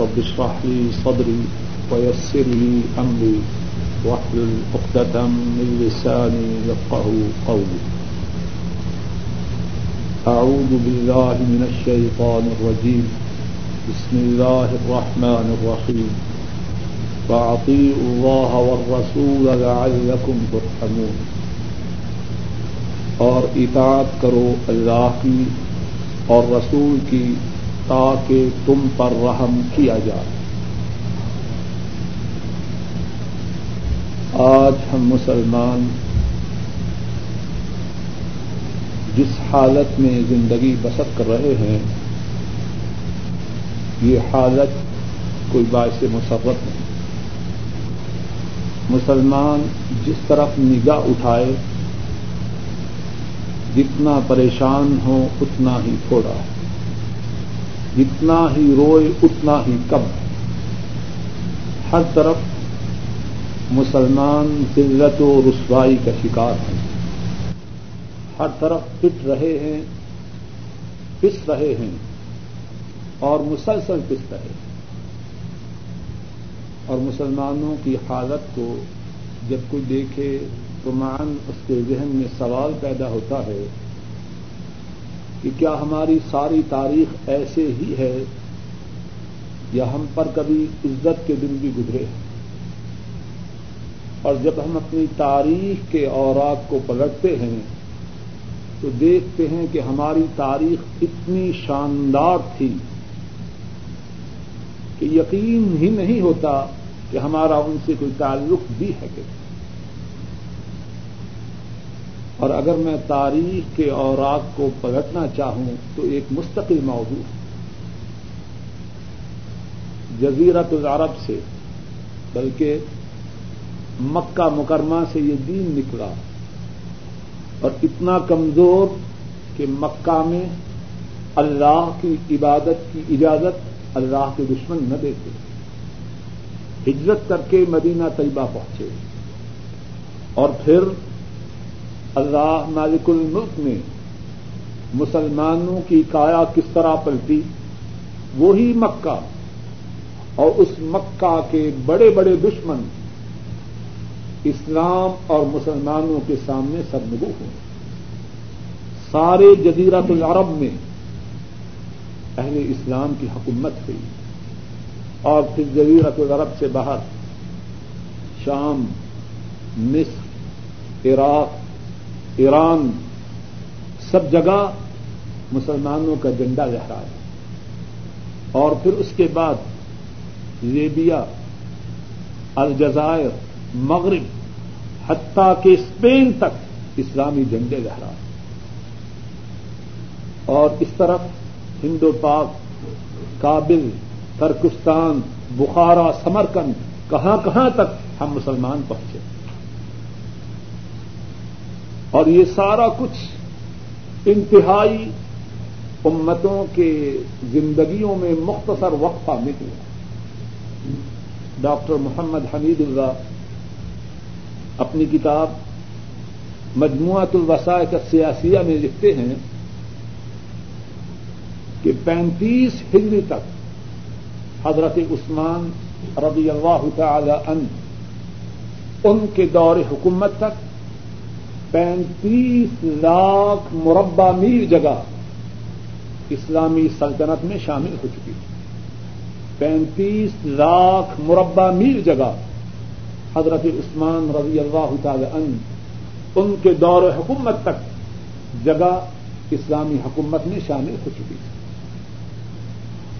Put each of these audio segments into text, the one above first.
رب اشرح لي صدري ويسر لي أمري واحلل عقدة من لساني يفقه قولي. أعوذ بالله من الشيطان الرجيم. بسم الله الرحمن الرحيم. فأطيعوا الله والرسول لعلكم ترحمون. اور اطاعت کرو اللہ کی اور رسول کی تاکہ تم پر رحم کیا جائے۔ آج ہم مسلمان جس حالت میں زندگی بسر کر رہے ہیں، یہ حالت کوئی باعث مسرت نہیں۔ مسلمان جس طرف نگاہ اٹھائے، جتنا پریشان ہو اتنا ہی تھوڑا۔ ہے جتنا ہی روئے اتنا ہی کم۔ ہر طرف مسلمان ذلت و رسوائی کا شکار ہیں۔ ہر طرف پٹ رہے ہیں، پس رہے ہیں اور مسلسل پس رہے ہیں۔ اور مسلمانوں کی حالت کو جب کوئی دیکھے تو مان اس کے ذہن میں سوال پیدا ہوتا ہے کہ کیا ہماری ساری تاریخ ایسے ہی ہے یا ہم پر کبھی عزت کے دن بھی گزرے ہیں؟ اور جب ہم اپنی تاریخ کے اوراق کو پلٹتے ہیں، تو دیکھتے ہیں کہ ہماری تاریخ اتنی شاندار تھی کہ یقین ہی نہیں ہوتا کہ ہمارا ان سے کوئی تعلق بھی ہے کہ اور اگر میں تاریخ کے اوراق کو پلٹنا چاہوں تو ایک مستقل موضوع جزیرت العرب سے، بلکہ مکہ مکرمہ سے یہ دین نکلا۔ اور اتنا کمزور کہ مکہ میں اللہ کی عبادت کی اجازت اللہ کے دشمن نہ دیتے۔ ہجرت کر کے مدینہ طیبہ پہنچے۔ اور پھر اللہ مالک الملک نے مسلمانوں کی کایا کس طرح پلٹی؟ وہی مکہ اور اس مکہ کے بڑے بڑے دشمن اسلام اور مسلمانوں کے سامنے سرنگو ہوئے۔ سارے جزیرت العرب میں اہل اسلام کی حکومت ہوئی۔ اور پھر جزیرت العرب سے باہر شام، مصر، عراق ایران سب جگہ مسلمانوں کا جنڈا لہرایا اور پھر اس کے بعد لیبیا، الجزائر، مغرب، حتیٰ کے اسپین تک اسلامی جنڈے لہرائے اور اس طرف ہندو پاک، کابل، ترکستان، بخارا، سمرکند کہاں کہاں تک ہم مسلمان پہنچے؟ اور یہ سارا کچھ انتہائی امتوں کے زندگیوں میں مختصر وقفہ نکلا ڈاکٹر محمد حمید اللہ اپنی کتاب مجموعۃ الوسائق سیاسیہ میں لکھتے ہیں کہ پینتیس ہجری تک حضرت عثمان رضی اللہ تعالی ان ان کے دور حکومت تک پینتیس لاکھ مربع میل جگہ اسلامی سلطنت میں شامل ہو چکی تھی پینتیس لاکھ مربع میل جگہ حضرت عثمان رضی اللہ تعالی عنہ ان کے دور حکومت تک جگہ اسلامی حکومت میں شامل ہو چکی تھی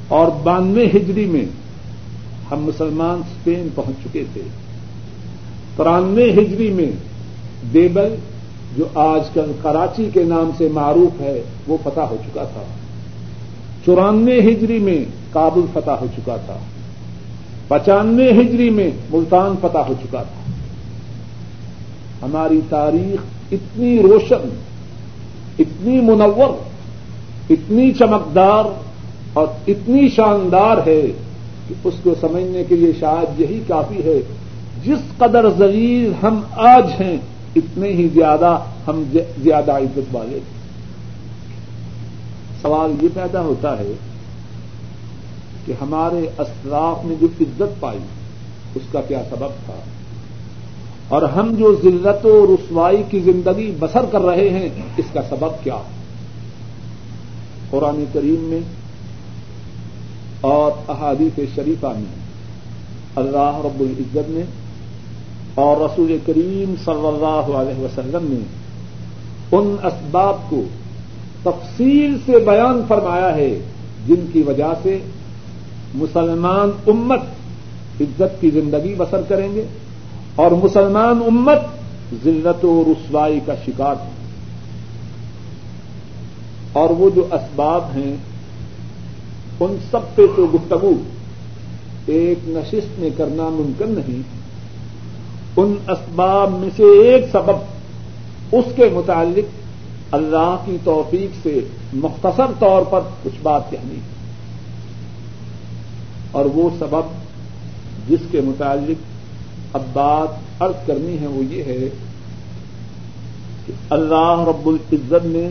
اور بانوے ہجری میں ہم مسلمان اسپین پہنچ چکے تھے۔ ترانوے ہجری میں دیبل جو آج کل کراچی کے نام سے معروف ہے، وہ فتح ہو چکا تھا۔ چورانوے ہجری میں کابل فتح ہو چکا تھا۔ پچانوے ہجری میں ملتان فتح ہو چکا تھا۔ ہماری تاریخ اتنی روشن، اتنی منور، اتنی چمکدار اور اتنی شاندار ہے کہ اس کو سمجھنے کے لیے شاید یہی کافی ہے، جس قدر ذریع ہم آج ہیں اتنے ہی زیادہ ہم زیادہ عزت والے سوال یہ پیدا ہوتا ہے کہ ہمارے اسلاف نے جو عزت پائی، اس کا کیا سبب تھا؟ اور ہم جو ذلت و رسوائی کی زندگی بسر کر رہے ہیں، اس کا سبب کیا؟ قرآن کریم میں اور احادیث شریفہ میں اللہ رب العزت نے اور رسول کریم صلی اللہ علیہ وسلم نے ان اسباب کو تفصیل سے بیان فرمایا ہے، جن کی وجہ سے مسلمان امت عزت کی زندگی بسر کریں گے اور مسلمان امت ذلت و رسوائی کا شکار ہے اور وہ جو اسباب ہیں، ان سب پہ تو گفتگو ایک نشست میں کرنا ممکن نہیں۔ ان اسباب میں سے ایک سبب اس کے متعلق اللہ کی توفیق سے مختصر طور پر کچھ بات کہنی اور وہ سبب جس کے متعلق اب بات ارد کرنی ہے وہ یہ ہے کہ اللہ رب العزت نے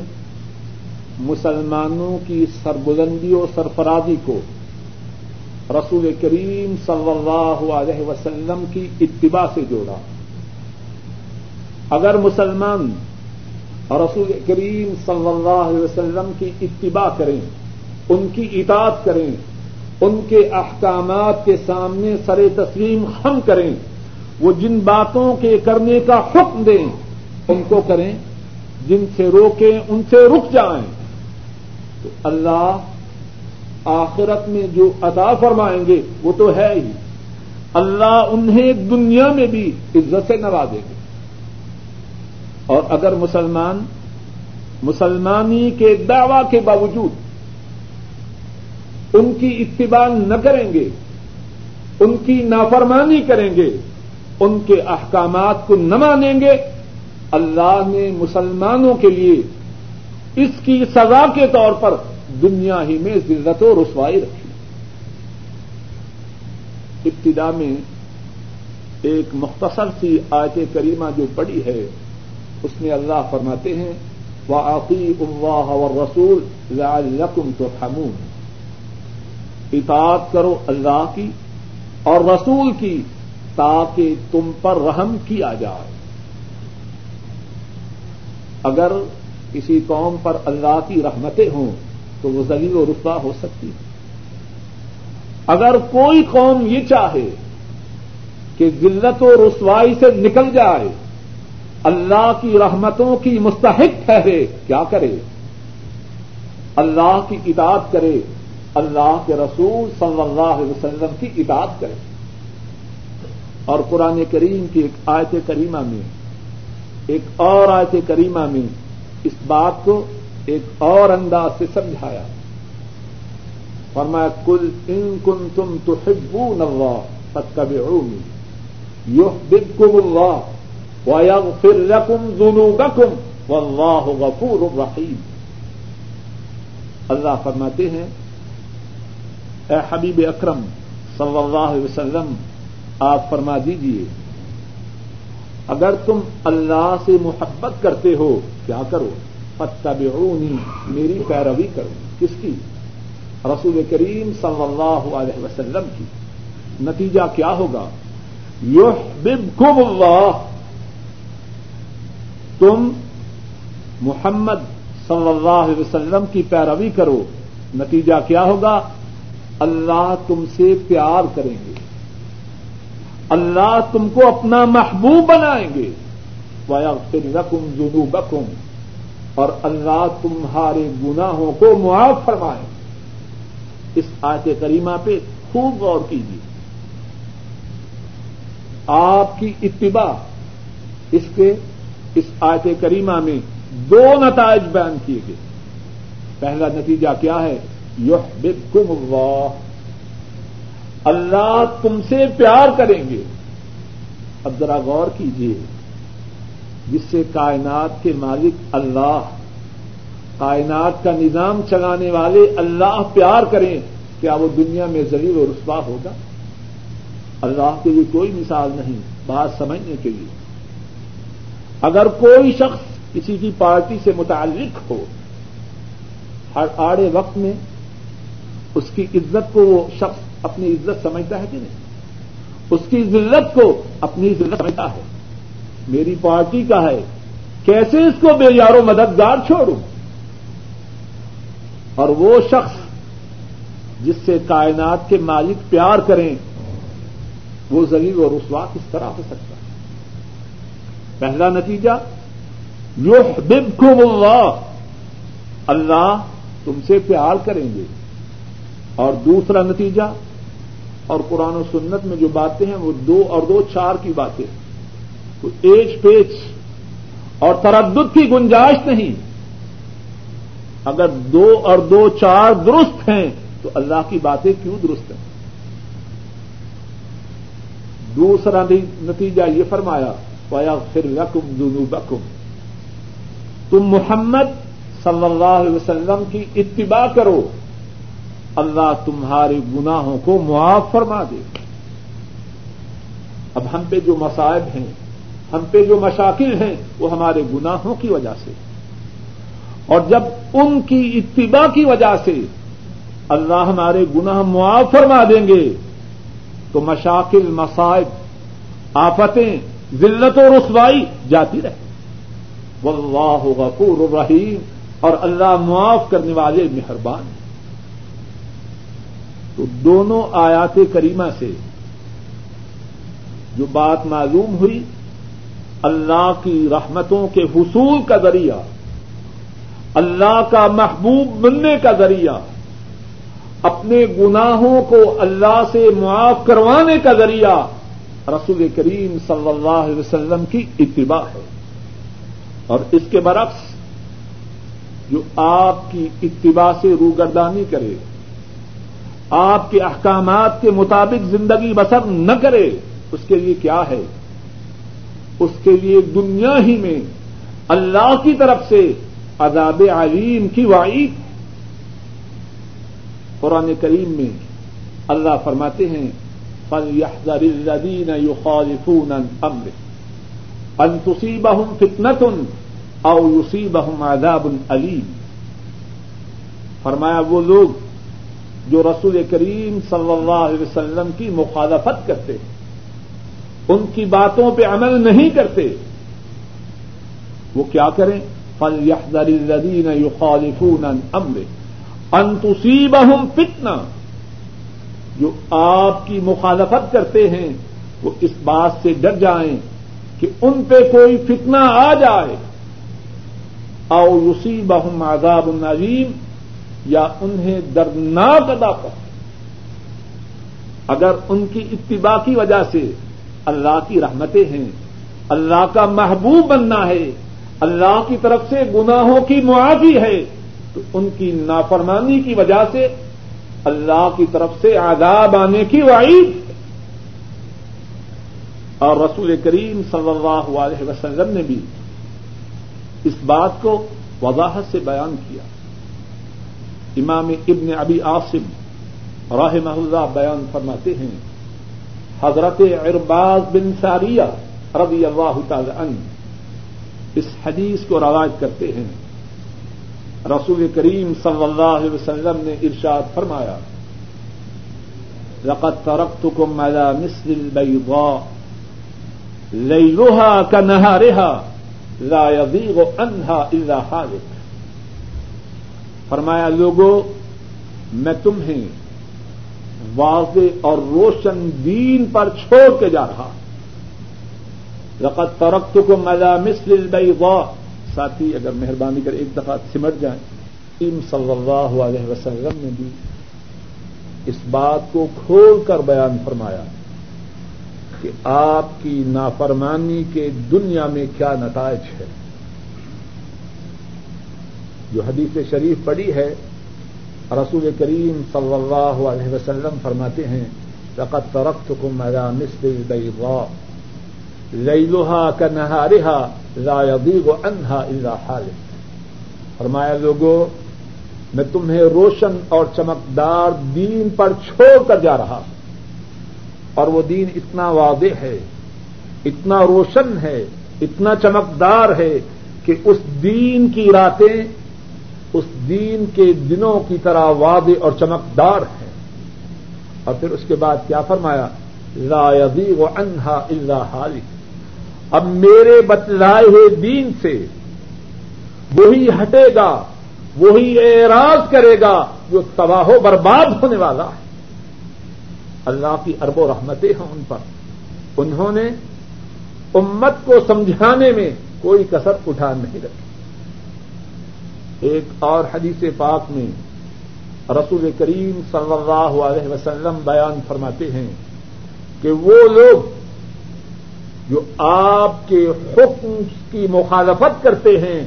مسلمانوں کی سربلندی و سرفرازی کو رسول کریم صلی اللہ علیہ وسلم کی اتباع سے جوڑا۔ اگر مسلمان رسول کریم صلی اللہ علیہ وسلم کی اتباع کریں، ان کی اطاعت کریں، ان کے احکامات کے سامنے سر تسلیم خم کریں، وہ جن باتوں کے کرنے کا حکم دیں، ان کو کریں۔ جن سے روکیں، ان سے رک جائیں۔ تو اللہ آخرت میں جو ادا فرمائیں گے، وہ تو ہے ہی۔ اللہ انہیں دنیا میں بھی عزت سے نوازیں گے اور اگر مسلمان، مسلمانی کے دعوی کے باوجود ان کی اتباع نہ کریں گے، ان کی نافرمانی کریں گے، ان کے احکامات کو نہ مانیں گے، اللہ نے مسلمانوں کے لیے اس کی سزا کے طور پر دنیا ہی میں ذلت و رسوائی رکھی۔ ابتدا میں ایک مختصر سی آیت کریمہ جو پڑی ہے، اس میں اللہ فرماتے ہیں وہ عقی اللہ اور رسول لعلکم تو اطاعت کرو اللہ کی اور رسول کی تاکہ تم پر رحم کیا جائے۔ اگر کسی قوم پر اللہ کی رحمتیں ہوں تو وہ ذلیل و رسوا ہو سکتی ہے۔ اگر کوئی قوم یہ چاہے کہ ذلت و رسوائی سے نکل جائے، اللہ کی رحمتوں کی مستحق ٹھہرے، کیا کرے؟ اللہ کی اطاعت کرے، اللہ کے رسول صلی اللہ علیہ وسلم کی اطاعت کرے۔ اور قرآن کریم کی ایک آیت کریمہ میں، ایک اور آیت کریمہ میں اس بات کو ایک اور انداز سے سمجھایا۔ فرمایا کل ان کن تم تو ہبو نوا ستب یو بکم اللہ و پھر رقم دونوں رقم و اللہ غفور رحیم۔ اللہ فرماتے ہیں، اے حبیب اکرم صلی اللہ علیہ وسلم، آپ فرما دیجیے اگر تم اللہ سے محبت کرتے ہو، کیا کرو؟ فتبعونی میری پیروی کرو۔ کس کی؟ رسول کریم صلی اللہ علیہ وسلم کی۔ نتیجہ کیا ہوگا؟ یحببکم اللہ تم محمد صلی اللہ علیہ وسلم کی پیروی کرو۔ نتیجہ کیا ہوگا؟ اللہ تم سے پیار کریں گے۔ اللہ تم کو اپنا محبوب بنائیں گے۔ پھر رقم جنو اور اللہ تمہارے گناہوں کو معاف فرمائے۔ اس آیت کریمہ پہ خوب غور کیجیے۔ آپ کی اتباع، اس کے اس آیت کریمہ میں دو نتائج بیان کیے گئے۔ پہلا نتیجہ کیا ہے؟ یحببکم اللہ۔ اللہ تم سے پیار کریں گے۔ اب ذرا غور کیجیے۔ جس سے کائنات کے مالک اللہ، کائنات کا نظام چلانے والے اللہ پیار کریں، کیا وہ دنیا میں ذریع و رسوا ہوگا؟ اللہ کے لیے کوئی مثال نہیں، بات سمجھنے کے لیے۔ اگر کوئی شخص کسی کی پارٹی سے متعلق ہو، ہر آڑے وقت میں اس کی عزت کو وہ شخص اپنی عزت سمجھتا ہے کہ نہیں؟ اس کی ذلت کو اپنی ذلت سمجھتا ہے۔ میری پارٹی کا ہے، کیسے اس کو بے یارو مددگار چھوڑوں؟ اور وہ شخص جس سے کائنات کے مالک پیار کریں، وہ ذلیل و رسوا کس طرح ہو سکتا ہے؟ پہلا نتیجہ، یحببکم اللہ اللہ تم سے پیار کریں گے۔ اور دوسرا نتیجہ، اور قرآن و سنت میں جو باتیں ہیں، وہ دو اور دو چار کی باتیں ہیں۔ تو ایج پیچ اور تردد کی گنجائش نہیں۔ اگر دو اور دو چار درست ہیں، تو اللہ کی باتیں کیوں درست ہیں؟ دوسرا نتیجہ یہ فرمایا پایا پھر رقم دونوں بکم تم محمد صلی اللہ علیہ وسلم کی اتباع کرو۔ اللہ تمہارے گناہوں کو معاف فرما دے۔ اب ہم پہ جو مسائب ہیں ہم پہ جو مشاکل ہیں وہ ہمارے گناہوں کی وجہ سے۔ اور جب ان کی اتباع کی وجہ سے اللہ ہمارے گناہ معاف فرما دیں گے، تو مشاکل مسائب آفتیں، ذلت و رسوائی جاتی رہے واللہ غفور الرحیم۔ اور اللہ معاف کرنے والے مہربان ہیں۔ تو دونوں آیات کریمہ سے جو بات معلوم ہوئی اللہ کی رحمتوں کے حصول کا ذریعہ، اللہ کا محبوب بننے کا ذریعہ، اپنے گناہوں کو اللہ سے معاف کروانے کا ذریعہ رسول کریم صلی اللہ علیہ وسلم کی اتباع ہے۔ اور اس کے برعکس، جو آپ کی اتباع سے روگردانی کرے، آپ کے احکامات کے مطابق زندگی بسر نہ کرے، اس کے لیے کیا ہے؟ اس کے لیے دنیا ہی میں اللہ کی طرف سے عذاب علیم کی وعید قرآن کریم میں اللہ فرماتے ہیں، فَلْيَحْذَرِ الَّذِينَ يُخَالِفُونَ الْأَمْرِ۔ أَن تُصِيبَهُمْ فِتْنَةٌ أَوْ يُصِيبَهُمْ عَذَابٌ أَلِيمٌ۔ فرمایا وہ لوگ جو رسول کریم صلی اللہ علیہ وسلم کی مخالفت کرتے ہیں۔ ان کی باتوں پہ عمل نہیں کرتے، وہ کیا کریں؟ فل یحدر الدین یو خالفون امر انتوسیب فتنا جو آپ کی مخالفت کرتے ہیں، وہ اس بات سے ڈر جائیں کہ ان پہ کوئی فتنہ آ جائے۔ او یوسی بہم عذاب النظیم یا انہیں دردناک ادا پر اگر ان کی اتباع کی وجہ سے اللہ کی رحمتیں ہیں۔ اللہ کا محبوب بننا ہے۔ اللہ کی طرف سے گناہوں کی معافی ہے۔ تو ان کی نافرمانی کی وجہ سے اللہ کی طرف سے آداب آنے کی وعید اور رسول کریم صلی اللہ علیہ وسلم نے بھی اس بات کو وضاحت سے بیان کیا۔ امام ابن ابی عاصم راہ اللہ بیان فرماتے ہیں حضرت ارباز بن ساریہ رضی اللہ تعالی عنہ اس حدیث کو روایت کرتے ہیں۔ رسول کریم صلی اللہ علیہ وسلم نے ارشاد فرمایا، لقد تركتكم على مثل البيضاء ليلها كنهارها لا يضيغ عنها الا حالك فرمایا لوگوں میں تمہیں واضح اور روشن دین پر چھوڑ کے جا رہا۔ رقت ترقت کو مزا مسل وا ساتھی، اگر مہربانی کر ایک دفعہ سمٹ جائیں۔ ام صلی اللہ علیہ وسلم نے بھی اس بات کو کھول کر بیان فرمایا کہ آپ کی نافرمانی کے دنیا میں کیا نتائج ہے۔ جو حدیث شریف پڑی ہے رسول کریم صلی اللہ علیہ وسلم فرماتے ہیں رقت ترقت کو میرا مسل بیوا لوہا کا نہارا رایبی و انہا اللہ فرمایا لوگوں میں تمہیں روشن اور چمکدار دین پر چھوڑ کر جا رہا اور وہ دین اتنا واضح ہے، اتنا روشن ہے، اتنا چمکدار ہے کہ اس دین کی راتیں اس دین کے دنوں کی طرح واضح اور چمکدار ہیں۔ اور پھر اس کے بعد کیا فرمایا؟ لا یزیغ عنہا الا حالک۔ اب میرے بتلائے ہوئے دین سے وہی ہٹے گا، وہی اعراض کرے گا جو تباہ و برباد ہونے والا ہے۔ اللہ کی ارب و رحمتیں ہیں ان پر۔ انہوں نے امت کو سمجھانے میں کوئی کسر اٹھا نہیں رکھی۔ ایک اور حدیث پاک میں رسول کریم صلی اللہ علیہ وسلم بیان فرماتے ہیں کہ وہ لوگ جو آپ کے حکم کی مخالفت کرتے ہیں،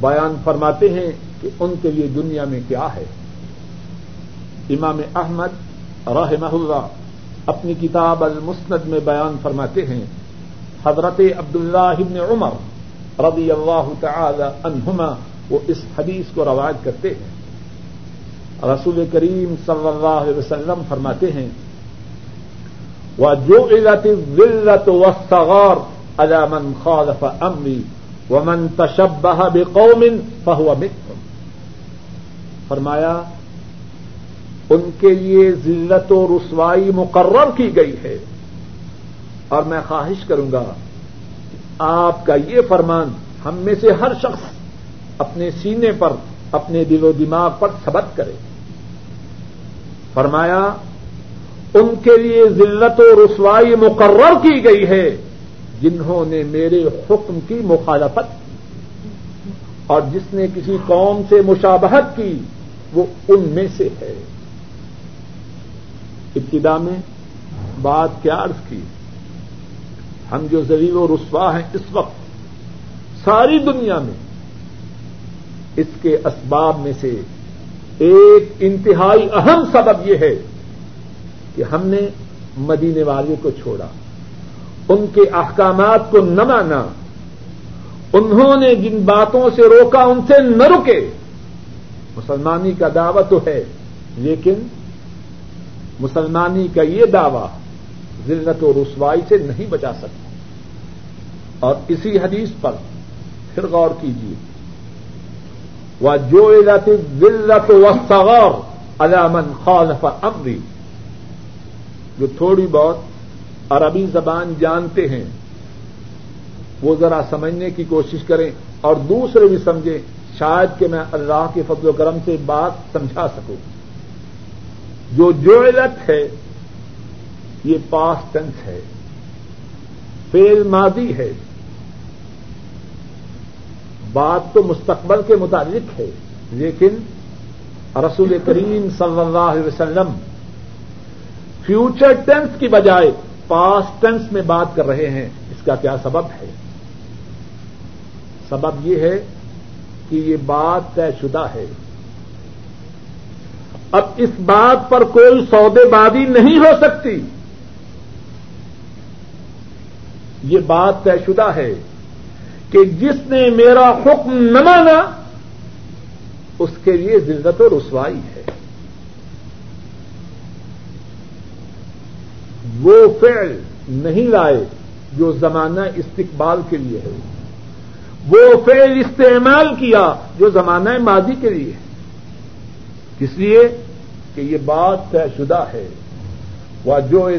بیان فرماتے ہیں کہ ان کے لیے دنیا میں کیا ہے۔ امام احمد رحمہ اللہ اپنی کتاب المسند میں بیان فرماتے ہیں، حضرت عبداللہ ابن عمر رضی اللہ تعالی عنہما وہ اس حدیث کو رواج کرتے ہیں۔ رسول کریم صلی اللہ علیہ وسلم فرماتے ہیں وہ جو علت ولت و سغور علامن خالف امری ومن تشبہ بقوم فهو منهم فرمایا، ان کے لیے ذلت و رسوائی مقرر کی گئی ہے اور میں خواہش کروں گا آپ کا یہ فرمان ہم میں سے ہر شخص اپنے سینے پر، اپنے دل و دماغ پر سبق کرے۔ فرمایا، ان کے لیے ذلت و رسوائی مقرر کی گئی ہے جنہوں نے میرے حکم کی مخالفت کی۔ اور جس نے کسی قوم سے مشابہت کی، وہ ان میں سے ہے۔ ابتدا میں بات کیا عرض کی؟ ہم جو ذلیل و رسوا ہیں اس وقت ساری دنیا میں اس کے اسباب میں سے ایک انتہائی اہم سبب یہ ہے کہ ہم نے مدینے والے کو چھوڑا، ان کے احکامات کو نہ مانا، انہوں نے جن باتوں سے روکا ان سے نہ رکے۔ مسلمانی کا دعوی تو ہے، لیکن مسلمانی کا یہ دعوی ذلت و رسوائی سے نہیں بچا سکتا۔ اور اسی حدیث پر پھر غور کیجیے وہ جو ذلت و سغور علامن خالف امری جو تھوڑی بہت عربی زبان جانتے ہیں، وہ ذرا سمجھنے کی کوشش کریں اور دوسرے بھی سمجھیں، شاید کہ میں اللہ کے فضل و کرم سے بات سمجھا سکوں۔ جو جوعلت ہے، یہ پاس ٹینس ہے۔ فیل ماضی ہے۔ بات تو مستقبل کے متعلق ہے، لیکن رسول کریم صلی اللہ علیہ وسلم فیوچر ٹینس کی بجائے پاس ٹینس میں بات کر رہے ہیں، اس کا کیا سبب ہے؟ سبب یہ ہے کہ یہ بات طے شدہ ہے۔ اب اس بات پر کوئی سودے بازی نہیں ہو سکتی۔ یہ بات طے شدہ ہے۔ کہ جس نے میرا حکم نہ مانا، اس کے لیے ذلت و رسوائی ہے۔ وہ فعل نہیں لائے جو زمانہ استقبال کے لیے ہے۔ وہ فعل استعمال کیا جو زمانہ ماضی کے لیے ہے۔ اس لیے؟ کہ یہ بات طے شدہ ہے۔ وہ جو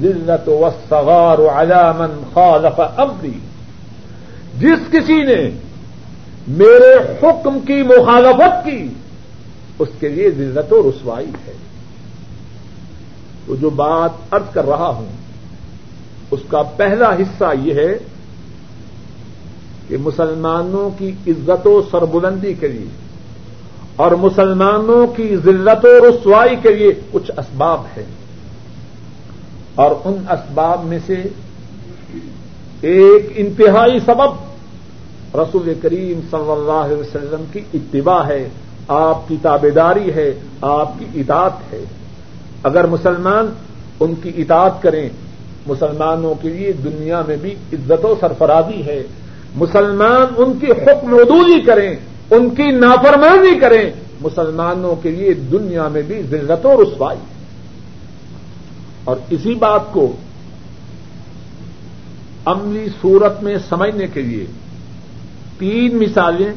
ذلت و سغار و علامن خالف امری جس کسی نے میرے حکم کی مخالفت کی، اس کے لیے ذلت و رسوائی ہے۔ تو جو بات ارد کر رہا ہوں، اس کا پہلا حصہ یہ ہے کہ مسلمانوں کی عزت و سربلندی کے لیے اور مسلمانوں کی ذلت و رسوائی کے لیے کچھ اسباب ہیں۔ اور ان اسباب میں سے ایک انتہائی سبب رسول کریم صلی اللہ علیہ وسلم کی اتباع ہے، آپ کی تابے داری ہے، آپ کی اطاعت ہے۔ اگر مسلمان ان کی اطاعت کریں، مسلمانوں کے لیے دنیا میں بھی عزت و سرفرازی ہے۔ مسلمان ان کی حکم ردولی کریں، ان کی نافرمانی کریں، مسلمانوں کے لیے دنیا میں بھی ذلت و رسوائی۔ اور اسی بات کو عملی صورت میں سمجھنے کے لیے تین مثالیں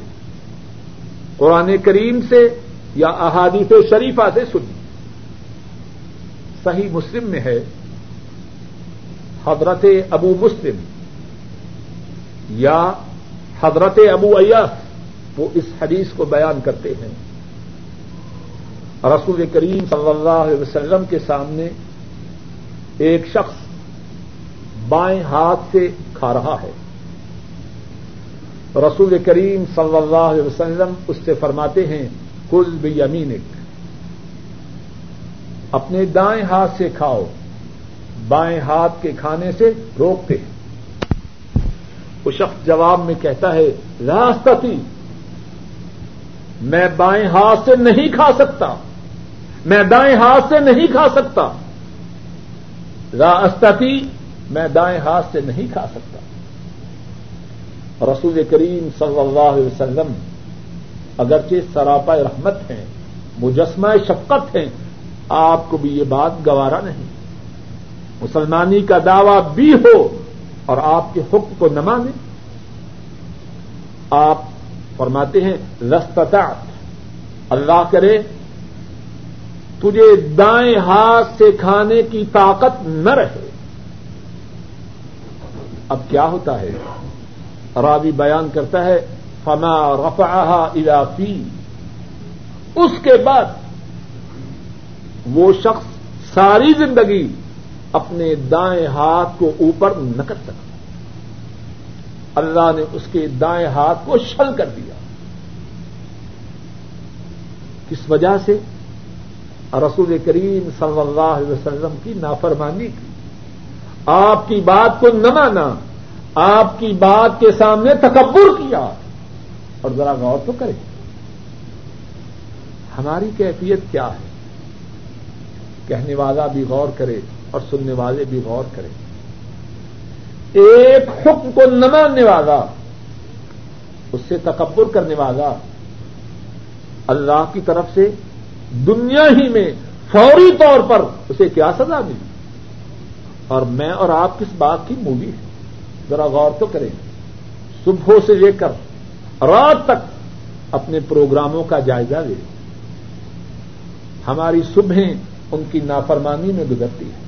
قرآن کریم سے یا احادیث شریفہ سے سنی۔ صحیح مسلم میں ہے، حضرت ابو مسلم یا حضرت ابو ایاس وہ اس حدیث کو بیان کرتے ہیں۔ رسول کریم صلی اللہ علیہ وسلم کے سامنے ایک شخص بائیں ہاتھ سے کھا رہا ہے۔ رسول کریم صلی اللہ علیہ وسلم اس سے فرماتے ہیں، کل بھی یمینک اپنے دائیں ہاتھ سے کھاؤ۔ بائیں ہاتھ کے کھانے سے روکتے۔ ہیں وہ شخص جواب میں کہتا ہے، راستتی۔ میں بائیں ہاتھ سے نہیں کھا سکتا۔ میں دائیں ہاتھ سے نہیں کھا سکتا۔ راستتی میں دائیں ہاتھ سے نہیں کھا سکتا۔ رسول کریم صلی اللہ علیہ وسلم اگرچہ سراپا رحمت ہیں، مجسمہ شفقت ہیں، آپ کو بھی یہ بات گوارا نہیں۔ مسلمانی کا دعوی بھی ہو اور آپ کے حکم کو نہ مانے۔ آپ فرماتے ہیں رستتا اللہ کرے، تجھے دائیں ہاتھ سے کھانے کی طاقت نہ رہے۔ اب کیا ہوتا ہے؟ راوی بیان کرتا ہے، فما رفا اضافی اس کے بعد وہ شخص ساری زندگی اپنے دائیں ہاتھ کو اوپر نہ کر سکتا اللہ نے اس کے دائیں ہاتھ کو شل کر دیا۔ کس وجہ سے؟ رسول کریم صلی اللہ علیہ وسلم کی نافرمانی کی۔ آپ کی بات کو نہ مانا، آپ کی بات کے سامنے تکبر کیا۔ اور ذرا غور تو کرے ہماری کیفیت کیا ہے؟ کہنے والا بھی غور کرے اور سننے والے بھی غور کریں ایک حکم کو نہ ماننے والا، اس سے تکبر کرنے والا اللہ کی طرف سے دنیا ہی میں فوری طور پر اسے کیا سزا ملی؟ اور میں اور آپ کس بات کی مووی ہے؟ ذرا غور تو کریں۔ صبح سے لے کر رات تک اپنے پروگراموں کا جائزہ لے۔ ہماری صبحیں ان کی نافرمانی میں گزرتی ہیں۔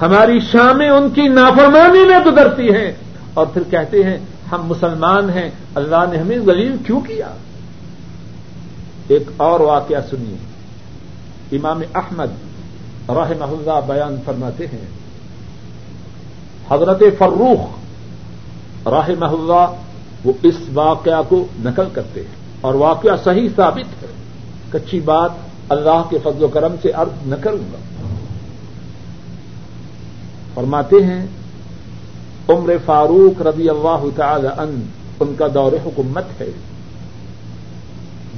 ہماری شامیں ان کی نافرمانی میں گزرتی ہیں۔ اور پھر کہتے ہیں، ہم مسلمان ہیں، اللہ نے ہمیں غلیل کیوں کیا؟ ایک اور واقعہ سنیے۔ امام احمد راہ اللہ بیان فرماتے ہیں۔ حضرت فروخ راہ اللہ وہ اس واقعہ کو نقل کرتے ہیں اور واقعہ صحیح ثابت ہے۔ کچی بات اللہ کے فضل و کرم سے عرض نہ کروں گا۔ فرماتے ہیں، عمر فاروق رضی اللہ تعالی ان ان کا دور حکومت ہے۔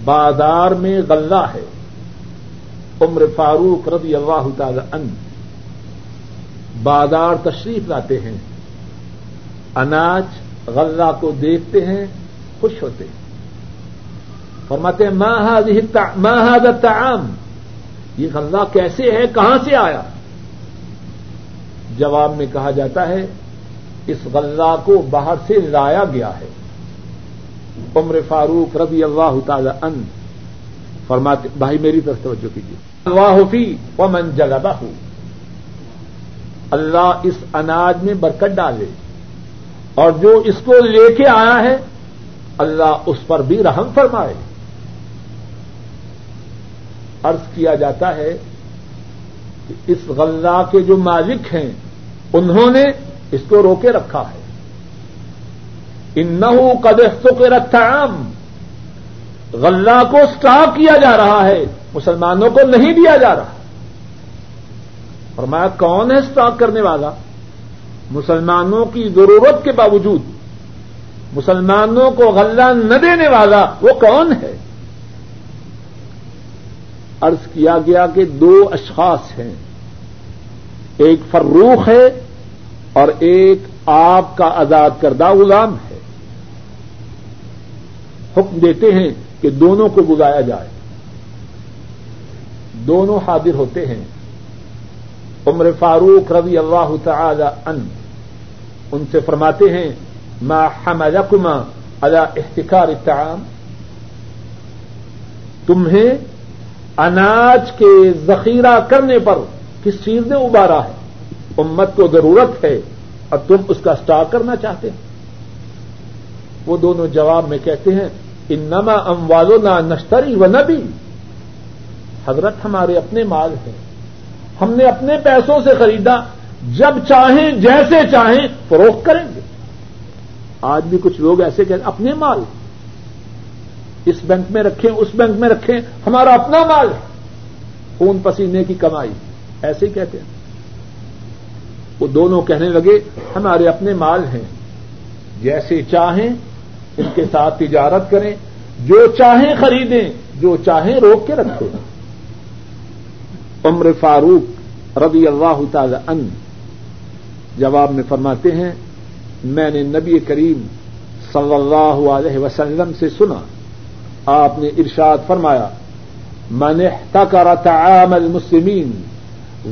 بازار میں غلہ ہے۔ عمر فاروق رضی اللہ تعالی ان بازار تشریف لاتے ہیں۔ اناج غلہ کو دیکھتے ہیں، خوش ہوتے ہیں۔ فرماتے ہیں ماں الطعام؟ یہ غلہ کیسے ہے؟ کہاں سے آیا؟ جواب میں کہا جاتا ہے، اس غلہ کو باہر سے لایا گیا ہے۔ عمر فاروق رضی اللہ تعالی ان فرماتے، بھائی میری طرف توجہ کیجیے۔ اللہ فی ومن جلبہ اللہ اس اناج میں برکت ڈالے اور جو اس کو لے کے آیا ہے، اللہ اس پر بھی رحم فرمائے۔ عرض کیا جاتا ہے کہ اس غلہ کے جو مالک ہیں، انہوں نے اس کو روکے رکھا ہے۔ ان قدستوں کے رکھا غلہ کو اسٹاک کیا جا رہا ہے، مسلمانوں کو نہیں دیا جا رہا۔ اور میں کون ہے اسٹاک کرنے والا؟ مسلمانوں کی ضرورت کے باوجود مسلمانوں کو غلہ نہ دینے والا وہ کون ہے؟ عرض کیا گیا کہ دو اشخاص ہیں۔ ایک فروخ ہے اور ایک آپ کا آزاد کردہ غلام ہے۔ حکم دیتے ہیں کہ دونوں کو بلایا جائے۔ دونوں حاضر ہوتے ہیں۔ عمر فاروق رضی اللہ تعالی ان ان سے فرماتے ہیں، ما حملکما على احتکار الطعام. تمہیں اناج کے ذخیرہ کرنے پر کس چیز نے ابارا ہے؟ امت کو ضرورت ہے، اور تم اس کا اسٹاک کرنا چاہتے ہیں۔ وہ دونوں جواب میں کہتے ہیں ان نما ام والو نہ نشتری و نبی حضرت ہمارے اپنے مال ہیں۔ ہم نے اپنے پیسوں سے خریدا، جب چاہیں، جیسے چاہیں فروخت کریں گے۔ آج بھی کچھ لوگ ایسے کہتے اپنے مال، اس بینک میں رکھیں، اس بینک میں رکھیں، ہمارا اپنا مال ہے۔ خون پسینے کی کمائی، ایسے ہی کہتے ہیں۔ وہ دونوں کہنے لگے، ہمارے اپنے مال ہیں۔ جیسے چاہیں ان کے ساتھ تجارت کریں۔ جو چاہیں خریدیں، جو چاہیں روک کے رکھیں۔ عمر فاروق رضی اللہ تعالی ان جواب میں فرماتے ہیں، میں نے نبی کریم صلی اللہ علیہ وسلم سے سنا، آپ نے ارشاد فرمایا، من احتکر طعام المسلمین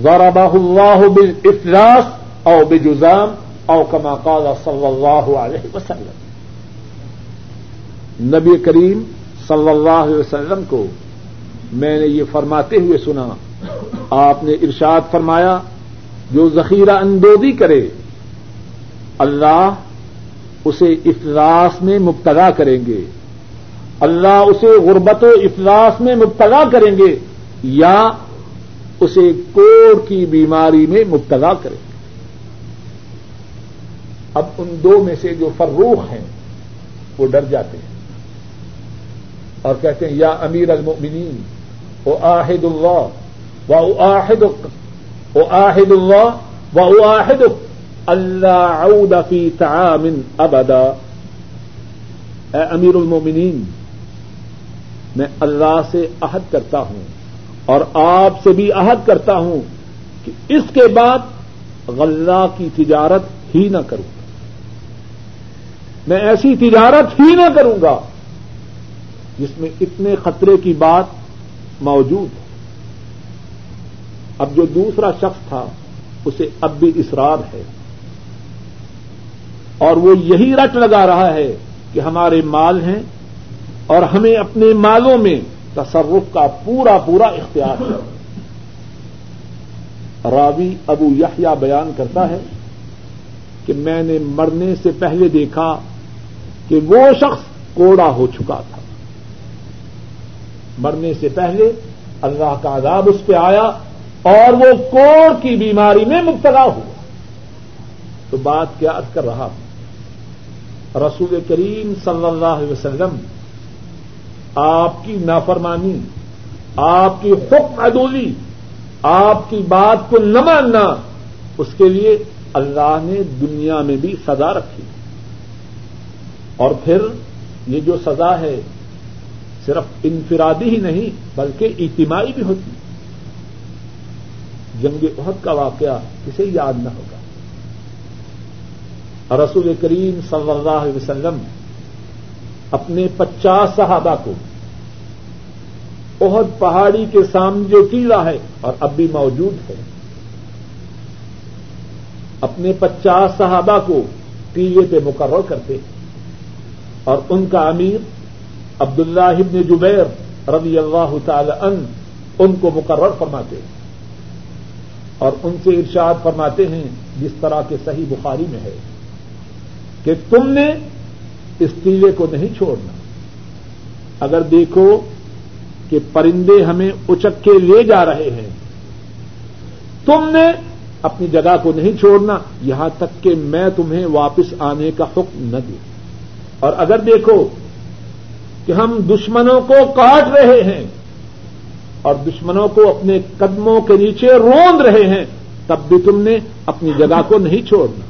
ضربہ اللہ بالافلاس او بجزام او کما قال صلی اللہ علیہ وسلم. نبی کریم صلی اللہ علیہ وسلم کو میں نے یہ فرماتے ہوئے سنا آپ نے ارشاد فرمایا، جو ذخیرہ اندوزی کرے، اللہ اسے افلاس میں مبتلا کریں گے۔ اللہ اسے غربت و افلاس میں مبتلا کریں گے، یا اسے کوڑ کی بیماری میں مبتلا کریں گے۔ اب ان دو میں سے جو فروخ ہیں، وہ ڈر جاتے ہیں۔ اور کہتے ہیں، یا امیر المؤمنین او آہد اللہ و آہد اللہ و آہد اللہ عود فی تعام ابدا اے امیر المومنین میں اللہ سے عہد کرتا ہوں اور آپ سے بھی عہد کرتا ہوں کہ اس کے بعد غلہ کی تجارت ہی نہ کروں۔ میں ایسی تجارت ہی نہ کروں گا جس میں اتنے خطرے کی بات موجود ہے اب جو دوسرا شخص تھا، اسے اب بھی اصرار ہے۔ اور وہ یہی رٹ لگا رہا ہے کہ ہمارے مال ہیں اور ہمیں اپنے مالوں میں تصرف کا پورا پورا اختیار ہے۔ راوی ابو یحییٰ بیان کرتا ہے کہ میں نے مرنے سے پہلے دیکھا کہ وہ شخص کوڑا ہو چکا تھا۔ مرنے سے پہلے اللہ کا عذاب اس پہ آیا اور وہ کوڑ کی بیماری میں مبتلا ہوا۔ تو بات کیا عرض کر رہا ہوں؟ رسول کریم صلی اللہ علیہ وسلم، آپ کی نافرمانی، آپ کی حکم عدولی، آپ کی بات کو نہ ماننا، اس کے لیے اللہ نے دنیا میں بھی سزا رکھی۔ اور پھر یہ جو سزا ہے، صرف انفرادی ہی نہیں، بلکہ اجتماعی بھی ہوتی۔ جنگ عہد کا واقعہ کسے یاد نہ ہوگا۔ رسول کریم صلی اللہ علیہ وسلم اپنے پچاس صحابہ کو عہد پہاڑی کے سامنے جو قلعہ ہے اور اب بھی موجود ہے، اپنے پچاس صحابہ کو قلعے پہ مقرر کرتے اور ان کا امیر عبد اللہ ابن جبیر رضی اللہ تعالی ان ان کو مقرر فرماتے ہیں۔ اور ان سے ارشاد فرماتے ہیں جس طرح کے صحیح بخاری میں ہے کہ تم نے اس قلعے کو نہیں چھوڑنا۔ اگر دیکھو کہ پرندے ہمیں اچک کے لے جا رہے ہیں، تم نے اپنی جگہ کو نہیں چھوڑنا، یہاں تک کہ میں تمہیں واپس آنے کا حکم نہ دوں۔ اور اگر دیکھو کہ ہم دشمنوں کو کاٹ رہے ہیں اور دشمنوں کو اپنے قدموں کے نیچے روند رہے ہیں، تب بھی تم نے اپنی جگہ کو نہیں چھوڑنا۔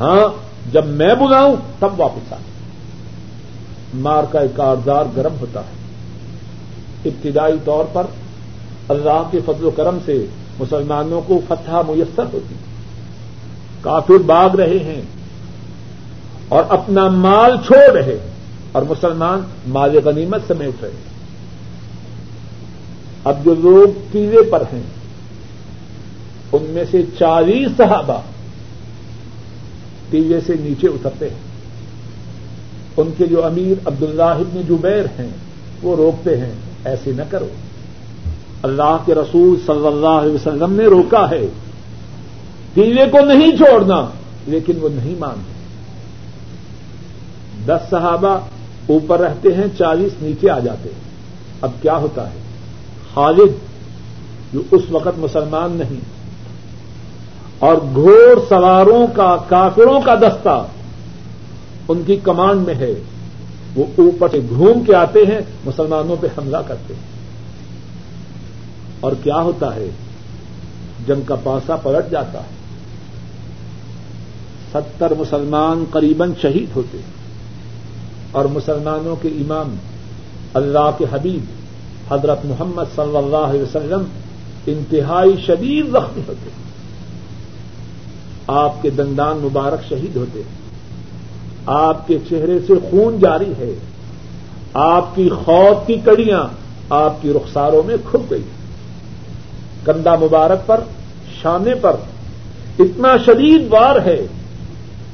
ہاں جب میں بلاؤں، تب واپس آ مار کا ایک کارزار گرم ہوتا ہے۔ ابتدائی طور پر اللہ کے فضل و کرم سے مسلمانوں کو فتح میسر ہوتی کافر باغ رہے ہیں اور اپنا مال چھوڑ رہے ہیں اور مسلمان مال غنیمت سمیٹ رہے ہیں۔ اب جو لوگ قلعے پر ہیں، ان میں سے چالیس صحابہ ٹیلے سے نیچے اترتے ہیں۔ ان کے جو امیر عبد اللہ ابن جبیر ہیں، وہ روکتے ہیں۔ ایسے نہ کرو۔ اللہ کے رسول صلی اللہ علیہ وسلم نے روکا ہے۔ پیلے کو نہیں چھوڑنا، لیکن وہ نہیں مانتے۔ دس صحابہ اوپر رہتے ہیں، چالیس نیچے آ جاتے ہیں۔ اب کیا ہوتا ہے؟ خالد جو اس وقت مسلمان نہیں، اور گھوڑ سواروں کا، کافروں کا دستہ ان کی کمانڈ میں ہے۔ وہ اوپر سے گھوم کے آتے ہیں، مسلمانوں پہ حملہ کرتے ہیں۔ اور کیا ہوتا ہے؟ جنگ کا پاسا پلٹ جاتا ہے۔ ستر مسلمان قریباً شہید ہوتے ہیں۔ اور مسلمانوں کے امام اللہ کے حبیب حضرت محمد صلی اللہ علیہ وسلم انتہائی شدید زخمی ہوتے آپ کے دندان مبارک شہید ہوتے آپ کے چہرے سے خون جاری ہے۔ آپ کی خوف کی کڑیاں آپ کی رخساروں میں کھپ گئی۔ کندھا مبارک پر، شانے پر اتنا شدید وار ہے۔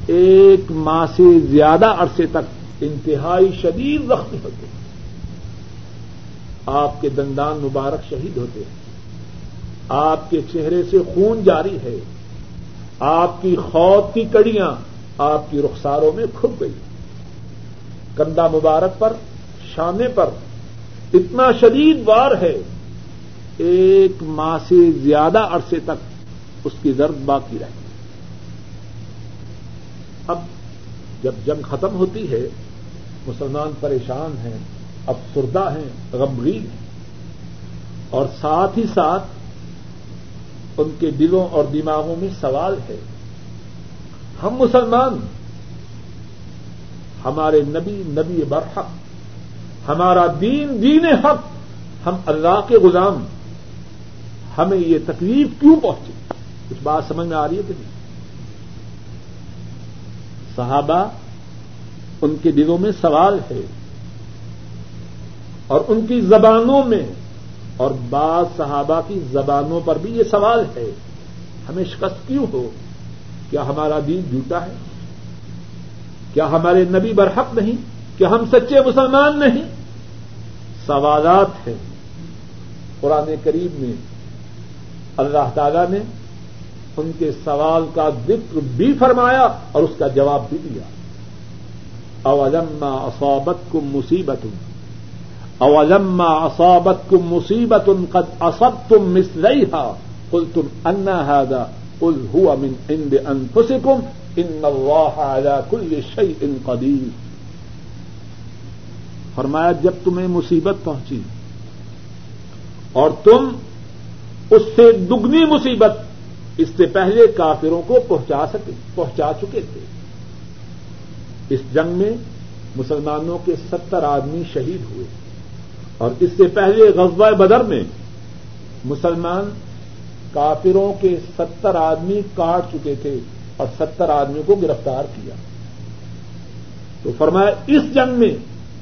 ایک ماہ سے زیادہ عرصے تک انتہائی شدید زخمی ہوتے ہیں۔ آپ کے دندان مبارک شہید ہوتے ہیں۔ آپ کے چہرے سے خون جاری ہے۔ آپ کی خوف کی کڑیاں آپ کی رخساروں میں کھپ گئی۔ کندھا مبارک پر، شانے پر اتنا شدید وار ہے۔ ایک ماہ سے زیادہ عرصے تک اس کی درد باقی رہے۔ اب جب جنگ ختم ہوتی ہے، مسلمان پریشان ہیں۔ افسردہ ہیں، غمگین ہیں۔ اور ساتھ ہی ساتھ ان کے دلوں اور دماغوں میں سوال ہے، ہم مسلمان، ہمارے نبی نبی برحق، ہمارا دین دین حق، ہم اللہ کے غلام، ہمیں یہ تکلیف کیوں پہنچی؟ کچھ بات سمجھ میں آ رہی ہے کہ نہیں؟ صحابہ، ان کے دلوں میں سوال ہے اور ان کی زبانوں میں اور بعض صحابہ کی زبانوں پر بھی یہ سوال ہے، ہمیں شکست کیوں ہو؟ کیا ہمارا دین جھوٹا ہے؟ کیا ہمارے نبی برحق نہیں؟ کیا ہم سچے مسلمان نہیں؟ سوالات ہیں۔ قرآن قریب میں اللہ تعالی نے ان کے سوال کا ذکر بھی فرمایا اور اس کا جواب بھی دیا۔ اولما اصابت کم مصیبت ہوں اولما اصابت کم مصیبت ان قد اصب تم مسلئی ہا کل تم اندا کل ہوا من عند انفسکم ان اللہ على كل شيء قدیر فرمایا جب تمہیں مصیبت پہنچی اور تم اس سے دگنی مصیبت اس سے پہلے کافروں کو پہنچا سکے، پہنچا چکے تھے۔ اس جنگ میں مسلمانوں کے ستر آدمی شہید ہوئے۔ اور اس سے پہلے غزوہ بدر میں مسلمان کافروں کے ستر آدمی کاٹ چکے تھے اور ستر آدمیوں کو گرفتار کیا۔ تو فرمایا، اس جنگ میں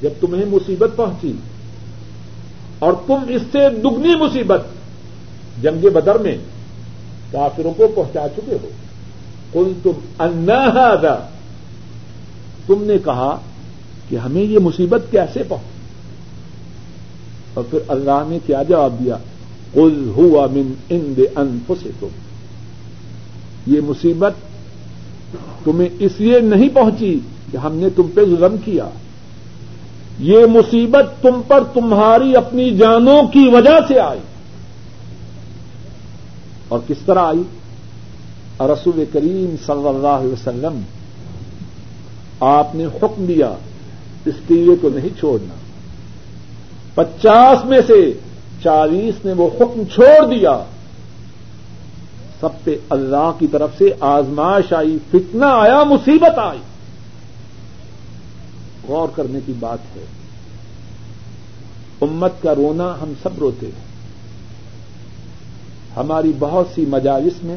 جب تمہیں مصیبت پہنچی اور تم اس سے دگنی مصیبت جنگ بدر میں کافروں کو پہنچا چکے ہو کل تم اندا تم نے کہا کہ ہمیں یہ مصیبت کیسے پہنچی؟ اور پھر اللہ نے کیا جواب دیا؟ کل ہوا من ان دے ان تم یہ مصیبت تمہیں اس لیے نہیں پہنچی کہ ہم نے تم پہ ظلم کیا۔ یہ مصیبت تم پر تمہاری اپنی جانوں کی وجہ سے آئی۔ اور کس طرح آئی؟ رسول کریم صلی اللہ علیہ وسلم، آپ نے حکم دیا، اس ٹیوے کو نہیں چھوڑنا۔ پچاس میں سے چالیس نے وہ حکم چھوڑ دیا۔ سب پہ اللہ کی طرف سے آزمائش آئی، فتنہ آیا، مصیبت آئی۔ غور کرنے کی بات ہے۔ امت کا رونا ہم سب روتے ہیں۔ ہماری بہت سی مجالس میں،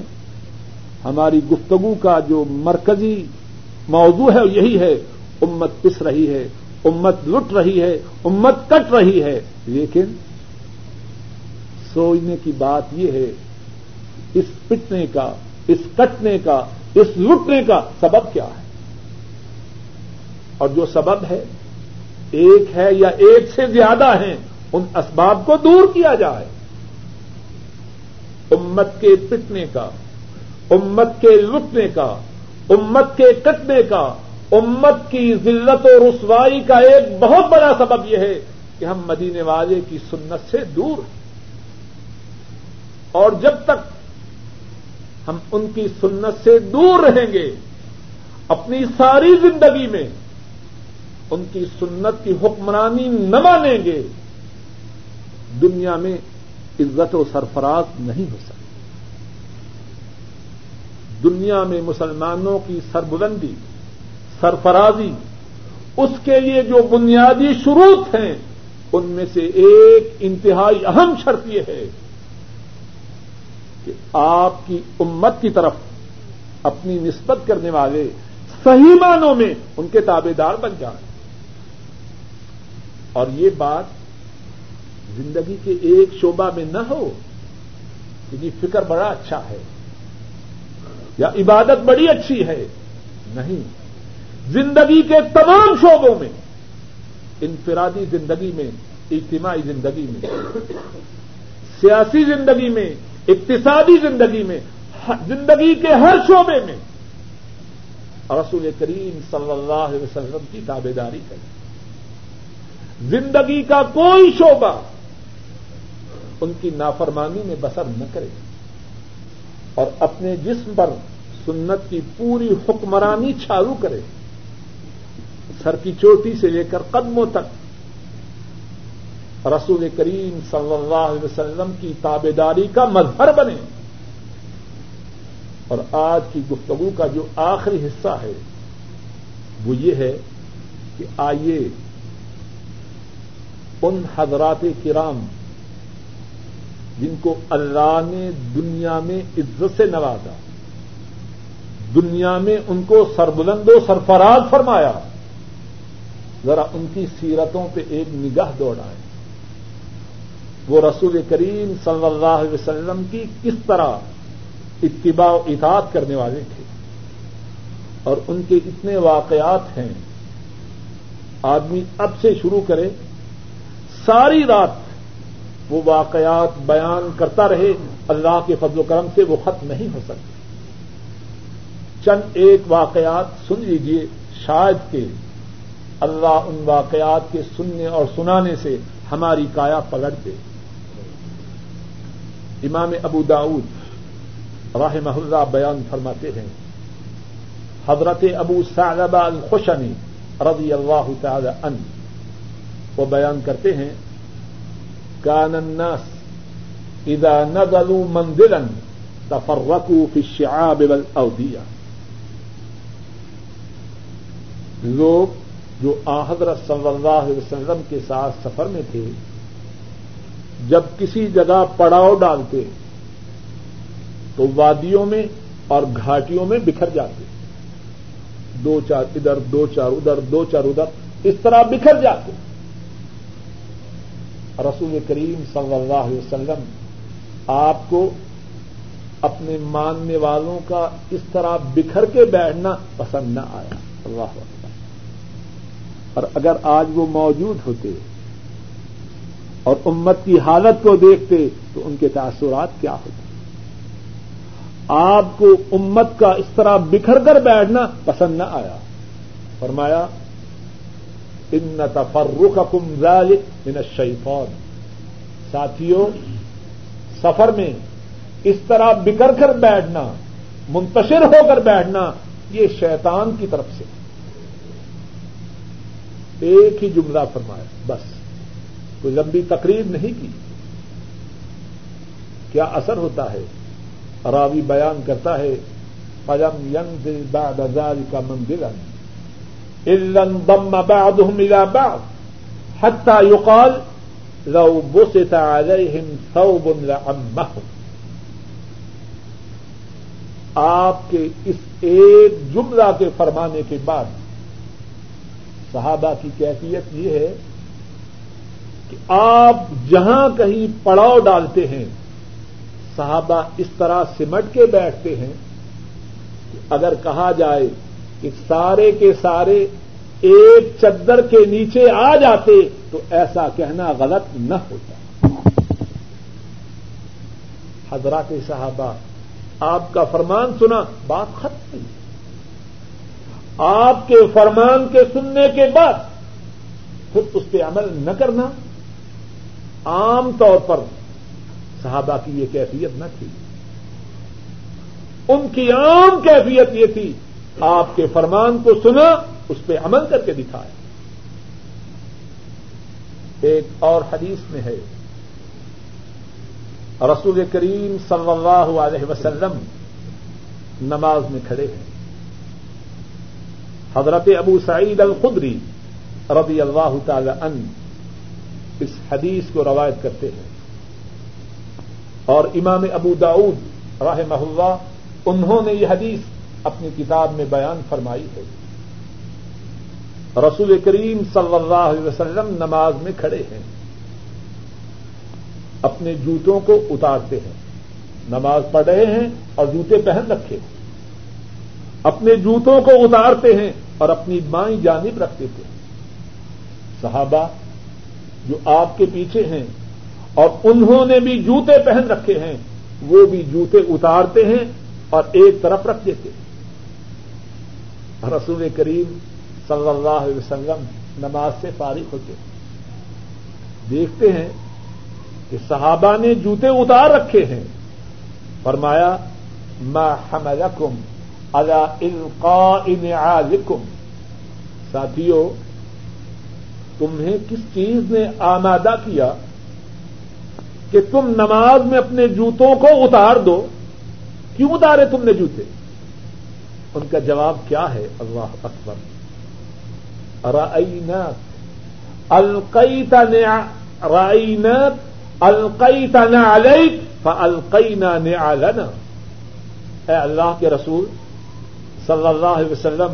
ہماری گفتگو کا جو مرکزی موضوع ہے یہی ہے، امت پس رہی ہے۔ امت لٹ رہی ہے، امت کٹ رہی ہے۔ لیکن سوچنے کی بات یہ ہے، اس پٹنے کا، اس کٹنے کا، اس لٹنے کا سبب کیا ہے؟ اور جو سبب ہے، ایک ہے یا ایک سے زیادہ ہیں، ان اسباب کو دور کیا جائے۔ امت کے پٹنے کا، امت کے لٹنے کا، امت کے کٹنے کا امت کی ذلت و رسوائی کا ایک بہت بڑا سبب یہ ہے کہ ہم مدینے والے کی سنت سے دور ہیں۔ اور جب تک ہم ان کی سنت سے دور رہیں گے، اپنی ساری زندگی میں ان کی سنت کی حکمرانی نہ مانیں گے، دنیا میں عزت و سرفراز نہیں ہو سکتی۔ دنیا میں مسلمانوں کی سربلندی سرفرازی، اس کے لیے جو بنیادی شروط ہیں، ان میں سے ایک انتہائی اہم شرط یہ ہے کہ آپ کی امت کی طرف اپنی نسبت کرنے والے صحیح معنوں میں ان کے تابے دار بن جائیں۔ اور یہ بات زندگی کے ایک شعبہ میں نہ ہو کہ جی فکر بڑا اچھا ہے، یا عبادت بڑی اچھی ہے، نہیں۔ زندگی کے تمام شعبوں میں، انفرادی زندگی میں، اجتماعی زندگی میں، سیاسی زندگی میں، اقتصادی زندگی میں، زندگی کے ہر شعبے میں، رسول کریم صلی اللہ علیہ وسلم کی تابے داری کریں۔ زندگی کا کوئی شعبہ ان کی نافرمانی میں بسر نہ کرے۔ اور اپنے جسم پر سنت کی پوری حکمرانی چھالو کرے۔ سر کی چوٹی سے لے کر قدموں تک رسول کریم صلی اللہ علیہ وسلم کی تابے داری کا مظہر بنے۔ اور آج کی گفتگو کا جو آخری حصہ ہے، وہ یہ ہے کہ آئیے ان حضرات کرام جن کو اللہ نے دنیا میں عزت سے نوازا، دنیا میں ان کو سربلند و سرفراز فرمایا۔ ذرا ان کی سیرتوں پہ ایک نگاہ دوڑائے وہ رسول کریم صلی اللہ علیہ وسلم کی کس طرح اتباع و اطاعت کرنے والے تھے۔ اور ان کے اتنے واقعات ہیں۔ آدمی اب سے شروع کرے۔ ساری رات وہ واقعات بیان کرتا رہے۔ اللہ کے فضل و کرم سے وہ ختم نہیں ہو سکتے۔ چند ایک واقعات سن لیجیے شاید کہ اللہ ان واقعات کے سننے اور سنانے سے ہماری کایا پلٹ دے۔ امام ابو داود راہ محلہ بیان فرماتے ہیں۔ حضرت ابو صاحبہ الخشنی رضی اللہ تعالی ان وہ بیان کرتے ہیں، کان الناس اذا نزلوا منزلا تفرقوا في الشعاب والاوديه لوگ جو حضرت صلی اللہ علیہ وسلم کے ساتھ سفر میں تھے، جب کسی جگہ پڑاؤ ڈالتے، تو وادیوں میں اور گھاٹیوں میں بکھر جاتے۔ دو چار ادھر، دو چار ادھر، دو چار ادھر، اس طرح بکھر جاتے۔ رسول کریم صلی اللہ علیہ وسلم آپ کو اپنے ماننے والوں کا اس طرح بکھر کے بیٹھنا پسند نہ آیا۔ اللہ اور اگر آج وہ موجود ہوتے اور امت کی حالت کو دیکھتے تو ان کے تاثرات کیا ہوتے؟ آپ کو امت کا اس طرح بکھر کر بیٹھنا پسند نہ آیا۔ فرمایا، ان تفرق کم ذالک من الشیطان. ساتھیوں، سفر میں اس طرح بکر کر بیٹھنا، منتشر ہو کر بیٹھنا، یہ شیطان کی طرف سے۔ ایک ہی جملہ فرمایا، بس۔ کوئی لمبی تقریر نہیں کی۔ کیا اثر ہوتا ہے؟ راوی بیان کرتا ہے پجم ینگ بعد ذلك کا مندر بعضهم الى بعض حتى يقال لو بسط عليهم ثوب لعمهم۔ آپ کے اس ایک جملہ کے فرمانے کے بعد صحابہ کی کیفیت یہ ہے کہ آپ جہاں کہیں پڑاؤ ڈالتے ہیں، صحابہ اس طرح سمٹ کے بیٹھتے ہیں کہ اگر کہا جائے کہ سارے کے سارے ایک چدر کے نیچے آ جاتے تو ایسا کہنا غلط نہ ہوتا۔ حضرات صحابہ، آپ کا فرمان سنا، بات ختم۔ نہیں آپ کے فرمان کے سننے کے بعد پھر اس پہ عمل نہ کرنا عام طور پر صحابہ کی یہ کیفیت نہ تھی۔ ان کی عام کیفیت یہ تھی، آپ کے فرمان کو سنا، اس پہ عمل کر کے دکھایا۔ ایک اور حدیث میں ہے، رسول کریم صلی اللہ علیہ وسلم نماز میں کھڑے ہیں۔ حضرت ابو سعید الخدری رضی اللہ تعالی ان اس حدیث کو روایت کرتے ہیں۔ اور امام ابو داود راہ محلہ انہوں نے یہ حدیث اپنی کتاب میں بیان فرمائی ہے۔ رسول کریم صلی اللہ علیہ وسلم نماز میں کھڑے ہیں۔ اپنے جوتوں کو اتارتے ہیں۔ نماز پڑھ رہے ہیں اور جوتے پہن رکھے ہیں۔ اپنے جوتوں کو اتارتے ہیں اور اپنی بائیں جانب رکھتے تھے صحابہ جو آپ کے پیچھے ہیں اور انہوں نے بھی جوتے پہن رکھے ہیں، وہ بھی جوتے اتارتے ہیں اور ایک طرف رکھ دیتے رسول کریم صلی اللہ علیہ وسلم نماز سے فارغ ہوتے ہیں۔ دیکھتے ہیں کہ صحابہ نے جوتے اتار رکھے ہیں۔ فرمایا، ما حملکم القاء ساتھیوں تمہیں کس چیز نے آمادہ کیا کہ تم نماز میں اپنے جوتوں کو اتار دو؟ کیوں اتارے تم نے جوتے؟ ان کا جواب کیا ہے؟ اللہ اکبر۔ رائنت القیت رائنت القیت نعلیک، فالقینا نعلنا۔ اے اللہ کے رسول صلی اللہ علیہ وسلم،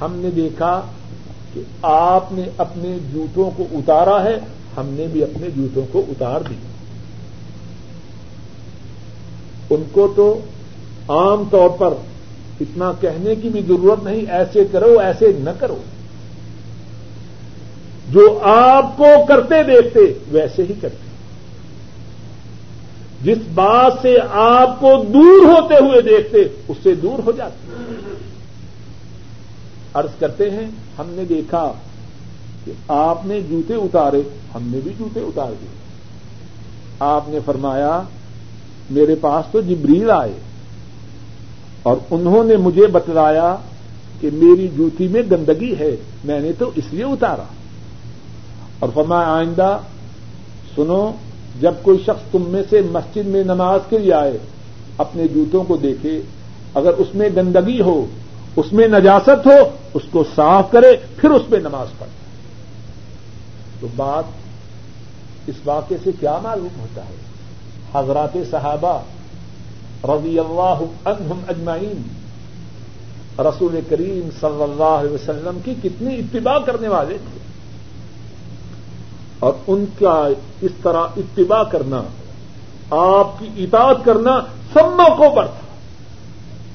ہم نے دیکھا کہ آپ نے اپنے جوتوں کو اتارا ہے، ہم نے بھی اپنے جوتوں کو اتار دیا ان کو تو عام طور پر اتنا کہنے کی بھی ضرورت نہیں، ایسے کرو، ایسے نہ کرو۔ جو آپ کو کرتے دیکھتے، ویسے ہی کرتے۔ جس بات سے آپ کو دور ہوتے ہوئے دیکھتے، اس سے دور ہو جاتے۔ ارض کرتے ہیں، ہم نے دیکھا کہ آپ نے جوتے اتارے، ہم نے بھی جوتے اتار دیے آپ نے فرمایا، میرے پاس تو جبریل آئے۔ اور انہوں نے مجھے بتلایا کہ میری جوتی میں گندگی ہے، میں نے تو اس لیے اتارا۔ اور فرمایا، آئندہ سنو جب کوئی شخص تم میں سے مسجد میں نماز کے لیے آئے، اپنے جوتوں کو دیکھے، اگر اس میں گندگی ہو، اس میں نجاست ہو، اس کو صاف کرے، پھر اس میں نماز پڑھے تو بات اس واقعے سے کیا معلوم ہوتا ہے؟ حضرات صحابہ رضی اللہ عنہم اجمعین، رسول کریم صلی اللہ علیہ وسلم کی کتنی اتباع کرنے والے تھے۔ اور ان کا اس طرح اتباع کرنا، آپ کی اطاعت کرنا سب موقعوں پر تھا۔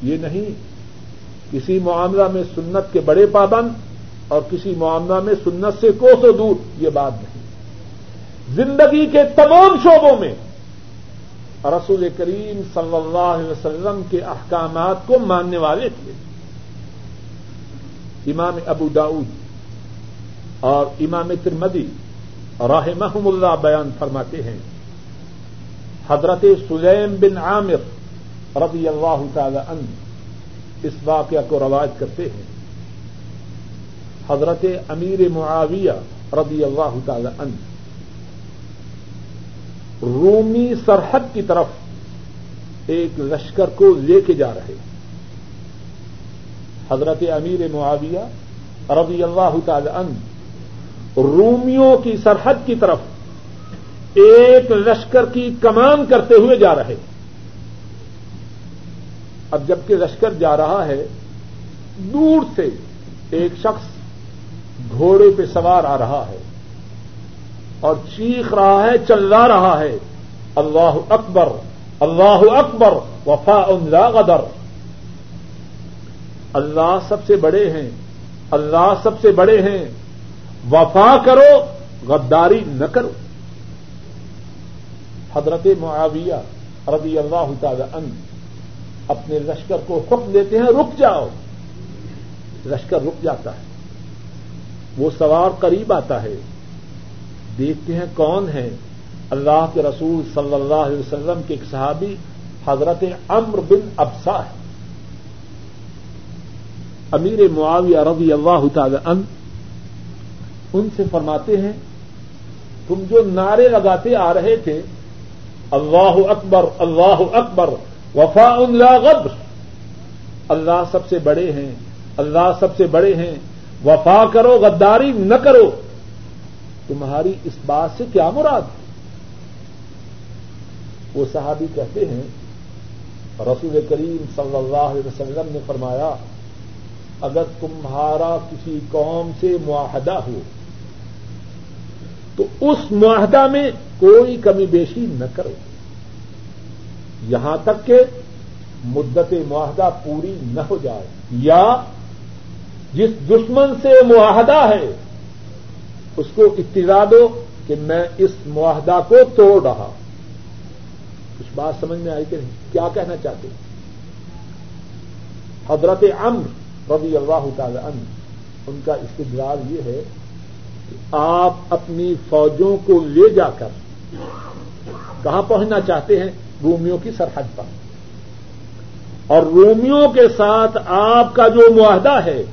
یہ نہیں، کسی معاملہ میں سنت کے بڑے پابند اور کسی معاملہ میں سنت سے کوسوں دور، یہ بات نہیں۔ زندگی کے تمام شعبوں میں رسول کریم صلی اللہ علیہ وسلم کے احکامات کو ماننے والے تھے۔ امام ابو داؤد اور امام ترمدی راہ محم اللہ بیان فرماتے ہیں۔ حضرت سلیم بن عامر رضی اللہ تعالی عنہ اس واقعہ کو روایت کرتے ہیں۔ حضرت امیر معاویہ رضی اللہ تعالی عنہ رومی سرحد کی طرف ایک لشکر کو لے کے جا رہے حضرت امیر معاویہ رضی اللہ تعالی عنہ رومیوں کی سرحد کی طرف ایک لشکر کی کمان کرتے ہوئے جا رہے اب جبکہ لشکر جا رہا ہے، دور سے ایک شخص گھوڑے پہ سوار آ رہا ہے اور چیخ رہا ہے، چلا رہا ہے۔ اللہ اکبر اللہ اکبر وفا لا غدر۔ اللہ سب سے بڑے ہیں، اللہ سب سے بڑے ہیں۔ وفا کرو، غداری نہ کرو۔ حضرت معاویہ رضی اللہ تعالی عنہ اپنے لشکر کو حکم دیتے ہیں، رک جاؤ۔ لشکر رک جاتا ہے۔ وہ سوار قریب آتا ہے۔ دیکھتے ہیں کون ہے۔ اللہ کے رسول صلی اللہ علیہ وسلم کے ایک صحابی حضرت امر بن ابسا ہے۔ امیر معاویہ رضی اللہ تعالی عنہ ان سے فرماتے ہیں، تم جو نعرے لگاتے آ رہے تھے، اللہ اکبر اللہ اکبر وفا لا غدر اللہ سب سے بڑے ہیں، اللہ سب سے بڑے ہیں۔ وفا کرو، غداری نہ کرو۔ تمہاری اس بات سے کیا مراد؟ وہ صحابی کہتے ہیں، رسول کریم صلی اللہ علیہ وسلم نے فرمایا، اگر تمہارا کسی قوم سے معاہدہ ہو تو اس معاہدہ میں کوئی کمی بیشی نہ کرو۔ یہاں تک کہ مدت معاہدہ پوری نہ ہو جائے۔ یا جس دشمن سے معاہدہ ہے، اس کو اطلاع دو کہ میں اس معاہدہ کو توڑ رہا کچھ بات سمجھ میں آئی کہ نہیں؟ کیا کہنا چاہتے حضرت امر رضی اللہ تعالی عنہ، ان کا استدلال یہ ہے آپ اپنی فوجوں کو لے جا کر کہاں پہنچنا چاہتے ہیں؟ رومیوں کی سرحد پر۔ اور رومیوں کے ساتھ آپ کا جو معاہدہ ہے،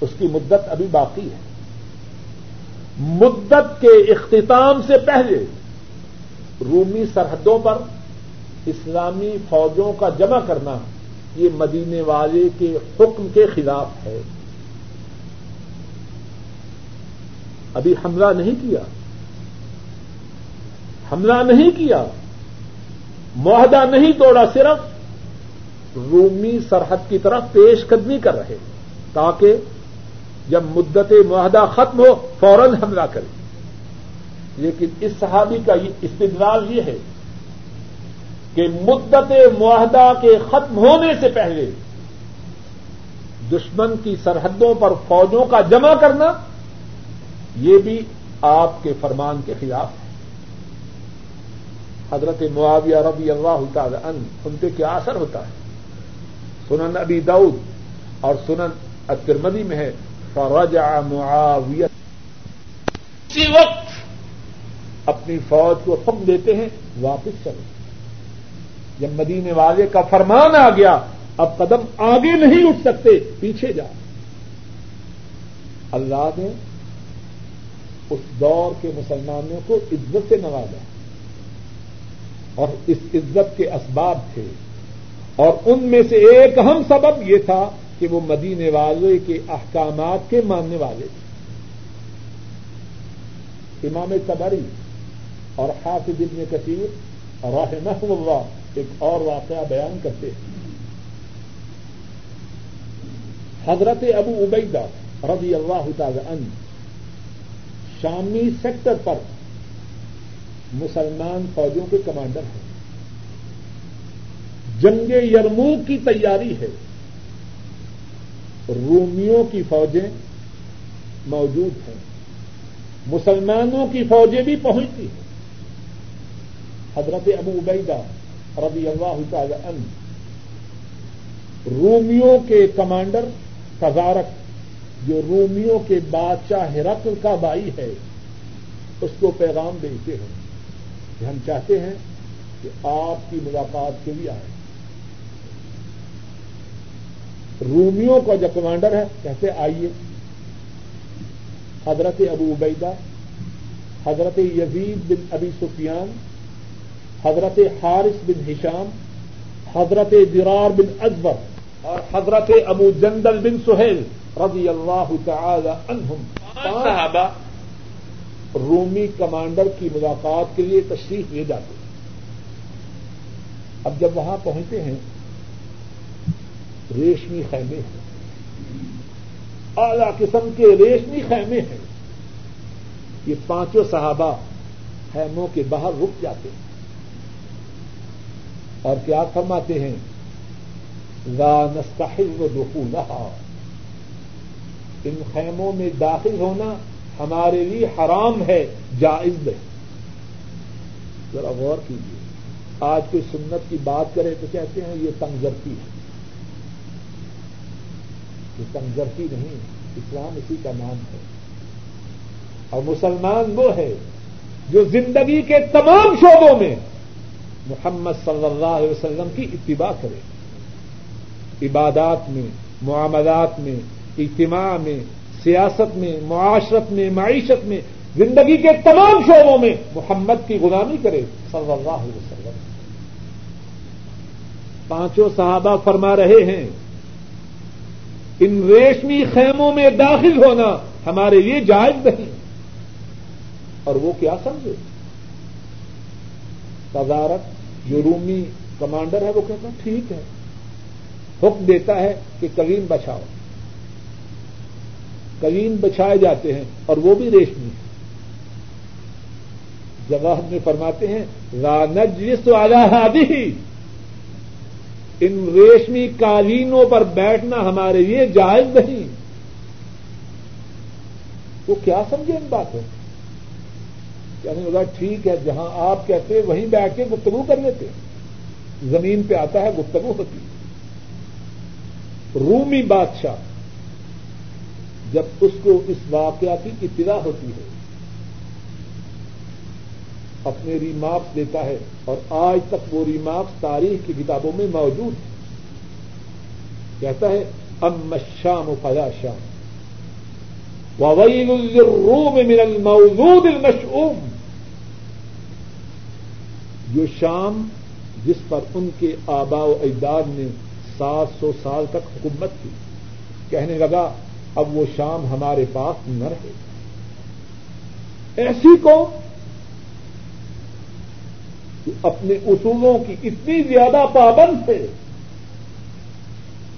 اس کی مدت ابھی باقی ہے۔ مدت کے اختتام سے پہلے رومی سرحدوں پر اسلامی فوجوں کا جمع کرنا یہ مدینے والے کے حکم کے خلاف ہے۔ ابھی حملہ نہیں کیا۔ حملہ نہیں کیا۔ معاہدہ نہیں توڑا، صرف رومی سرحد کی طرف پیش قدمی کر رہے تاکہ جب مدت معاہدہ ختم ہو، فوراً حملہ کرے لیکن اس صحابی کا یہ استدلال یہ ہے کہ مدت معاہدہ کے ختم ہونے سے پہلے دشمن کی سرحدوں پر فوجوں کا جمع کرنا یہ بھی آپ کے فرمان کے خلاف ہے۔ حضرت معاویہ ربی اللہ تعالی عنہ، ان پہ کیا اثر ہوتا ہے؟ سنن ابی دعود اور سنن اترمدی میں ہے، فرجع معاویہ اسی وقت اپنی فوج کو حکم دیتے ہیں، واپس چلو۔ جب مدینے والے کا فرمان آ گیا، اب قدم آگے نہیں اٹھ سکتے، پیچھے جا اللہ نے اس دور کے مسلمانوں کو عزت سے نوازا اور اس عزت کے اسباب تھے اور ان میں سے ایک اہم سبب یہ تھا کہ وہ مدینے والے کے احکامات کے ماننے والے تھے۔ امام تبری اور حافظ ابن کثیر رحمہ اللہ ایک اور واقعہ بیان کرتے ہیں۔ حضرت ابو عبیدہ رضی اللہ تعالی عنہ شامی سیکٹر پر مسلمان فوجوں کے کمانڈر ہیں۔ جنگ یرموک کی تیاری ہے۔ رومیوں کی فوجیں موجود ہیں۔ مسلمانوں کی فوجیں بھی پہنچتی ہیں۔ حضرت ابو عبیدہ رضی اللہ تعالی عنہ، رومیوں کے کمانڈر تزارک جو رومیوں کے بادشاہ ہرقل کا بائی ہے، اس کو پیغام بھیجتے ہیں کہ ہم چاہتے ہیں کہ آپ کی ملاقات کے لیے آئے رومیوں کا جو کمانڈر ہے، کہتے آئیے۔ حضرت ابو عبیدہ، حضرت یزید بن ابی سفیان، حضرت حارث بن ہشام، حضرت درار بن ازبر اور حضرت ابو جندل بن سہیل۔ رضی اللہ تعالی عنہم۔ صحابہ رومی کمانڈر کی ملاقات کے لیے تشریف لے جاتے ہیں۔ اب جب وہاں پہنچتے ہیں، ریشمی خیمے ہیں۔ اعلی قسم کے ریشمی خیمے ہیں۔ یہ پانچوں صحابہ خیموں کے باہر رک جاتے ہیں۔ اور کیا فرماتے ہیں؟ لا نستحل دخولها ان خیموں میں داخل ہونا ہمارے لیے حرام ہے، جائز نہیں۔ ذرا غور کیجیے آج کوئی سنت کی بات کرے تو کہتے ہیں یہ تنگرتی ہے۔ یہ تنگرتی نہیں، اسلام اسی کا نام ہے۔ اور مسلمان وہ ہے جو زندگی کے تمام شعبوں میں محمد صلی اللہ علیہ وسلم کی اتباع کرے۔ عبادات میں، معاملات میں اجتماع میں، سیاست میں، معاشرت میں، معیشت میں، زندگی کے تمام شعبوں میں محمد کی غلامی کرے، صلی اللہ علیہ وسلم۔ پانچوں صحابہ فرما رہے ہیں، ان ریشمی خیموں میں داخل ہونا ہمارے لیے جائز نہیں۔ اور وہ کیا سمجھے؟ تدارت جو رومی کمانڈر ہے، وہ کہتا ٹھیک ہے۔ حکم دیتا ہے کہ کلیم بچاؤ۔ کلیم بچائے جاتے ہیں اور وہ بھی ریشمی ہے جواب میں فرماتے ہیں رانجس والا ہادی ان ریشمی قالینوں پر بیٹھنا ہمارے لیے جائز نہیں۔ وہ کیا سمجھے ان باتوں؟ یعنی ہوگا ٹھیک ہے، جہاں آپ کہتے وہیں بیٹھ کے گفتگو کر لیتے زمین پہ آتا ہے، گفتگو ہوتی رومی بادشاہ جب اس کو اس واقعہ کی اطلاع ہوتی ہے، اپنے ریمارکس دیتا ہے اور آج تک وہ ریمارکس تاریخ کی کتابوں میں موجود ہے۔ کہتا ہے ام شام و فضا شام۔ وویل الروم من الموجود المشعوم۔ جو شام جس پر ان کے آبا و اجداد نے سات سو سال تک حکومت کی، کہنے لگا اب وہ شام ہمارے پاس نہ رہے۔ ایسی قوم اپنے اصولوں کی اتنی زیادہ پابند ہے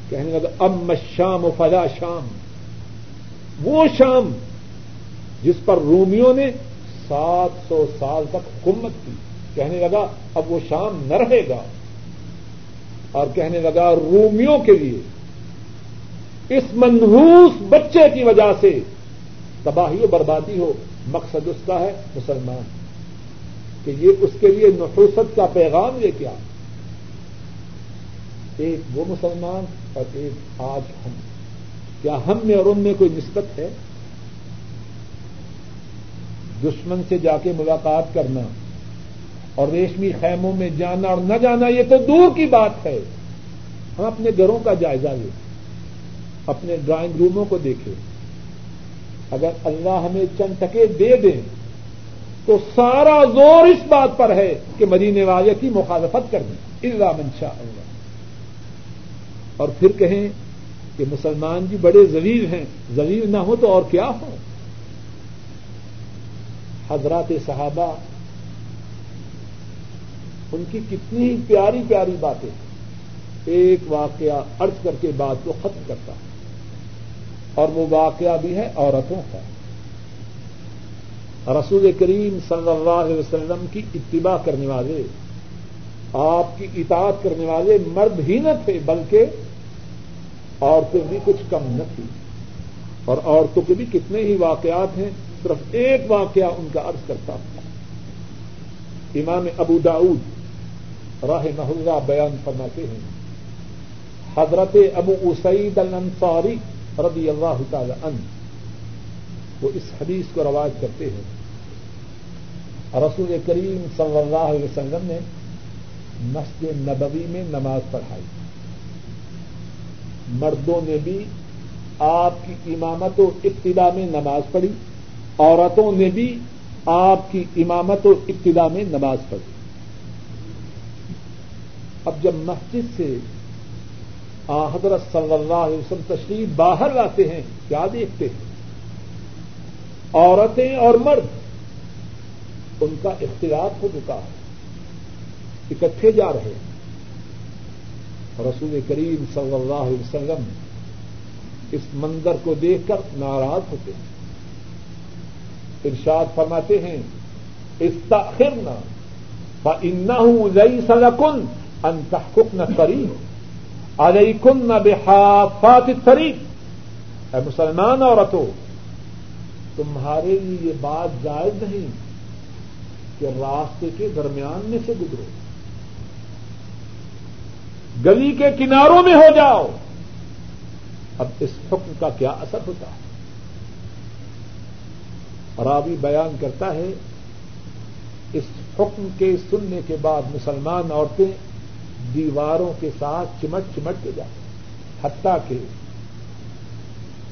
کہنے لگا ام شام و فضا شام۔ وہ شام جس پر رومیوں نے سات سو سال تک حکومت کی۔ کہنے لگا، اب وہ شام نہ رہے گا۔ اور کہنے لگا، رومیوں کے لیے اس منحوس بچے کی وجہ سے تباہی و بربادی ہو، مقصد اس کا ہے مسلمان۔ کہ یہ اس کے لیے نفوست کا پیغام یہ کیا؟ ایک وہ مسلمان اور ایک آج ہم۔ کیا ہم میں اور ان میں کوئی نسبت ہے؟ دشمن سے جا کے ملاقات کرنا اور ریشمی خیموں میں جانا اور نہ جانا، یہ تو دور کی بات ہے۔ ہم اپنے گھروں کا جائزہ لیں اپنے ڈرائنگ روموں کو دیکھیں اگر اللہ ہمیں چند ٹکے دے دیں، تو سارا زور اس بات پر ہے کہ مدینے والے کی مخالفت کر دیں۔ اللہ منشا اللہ۔ اور پھر کہیں کہ مسلمان جی بڑے زلیل ہیں۔ زلیل نہ ہو تو اور کیا ہو؟ حضرات صحابہ، ان کی کتنی پیاری پیاری باتیں۔ ایک واقعہ ارض کر کے بات کو ختم کرتا اور وہ واقعہ بھی ہے عورتوں کا۔ رسول کریم صلی اللہ علیہ وسلم کی اتباع کرنے والے، آپ کی اطاعت کرنے والے مرد ہی نہ تھے، بلکہ عورتیں بھی کچھ کم نہ تھی اور عورتوں کے بھی کتنے ہی واقعات ہیں، صرف ایک واقعہ ان کا عرض کرتا ہوں۔ امام ابو داؤد راہ محلہ بیان فرماتے ہیں، حضرت ابو اسعید الانصاری رضی اللہ تعالی عنہ وہ اس حدیث کو رواج کرتے ہیں۔ رسول کریم صلی اللہ علیہ وسلم نے مسجد نبوی میں نماز پڑھائی۔ مردوں نے بھی آپ کی امامت و ابتدا میں نماز پڑھی۔ عورتوں نے بھی آپ کی امامت و ابتدا میں نماز پڑھی۔ اب جب مسجد سے حضرت صلی اللہ علیہ وسلم تشریف باہر لاتے ہیں، کیا دیکھتے ہیں؟ عورتیں اور مرد، ان کا اختلاف ہو چکا ہے، اکٹھے جا رہے ہیں۔ رسول کریم صلی اللہ علیہ وسلم اس منظر کو دیکھ کر ناراض ہوتے ہیں۔ ارشاد فرماتے ہیں استاخرنا فإنه ليس لكن أن تحققن الطريق عليكن بحافات الطريق اے مسلمان عورتوں تمہارے لیے یہ بات جائز نہیں کہ راستے کے درمیان میں سے گزرو۔ گلی کے کناروں میں ہو جاؤ۔ اب اس حکم کا کیا اثر ہوتا ہے؟ اور بیان کرتا ہے، اس حکم کے سننے کے بعد مسلمان عورتیں دیواروں کے ساتھ چمٹ چمٹ کے جاتے حتیٰ کہ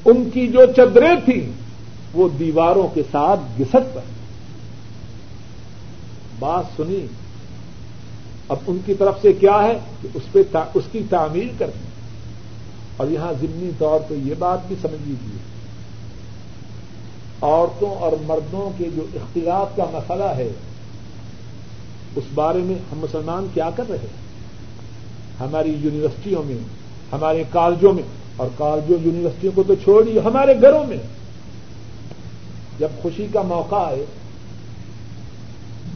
ان کی جو چدریں تھیں، وہ دیواروں کے ساتھ گسٹ پر۔ بات سنی۔ اب ان کی طرف سے کیا ہے؟ کہ اس پہ اس کی تعمیر کرنی۔ اور یہاں ضمنی طور پہ یہ بات بھی سمجھ لیجیے عورتوں اور مردوں کے جو اختلاف کا مسئلہ ہے، اس بارے میں ہم مسلمان کیا کر رہے ہیں؟ ہماری یونیورسٹیوں میں، ہمارے کالجوں میں، اور کالجوں، یونیورسٹیوں کو تو چھوڑیے ہمارے گھروں میں۔ جب خوشی کا موقع آئے،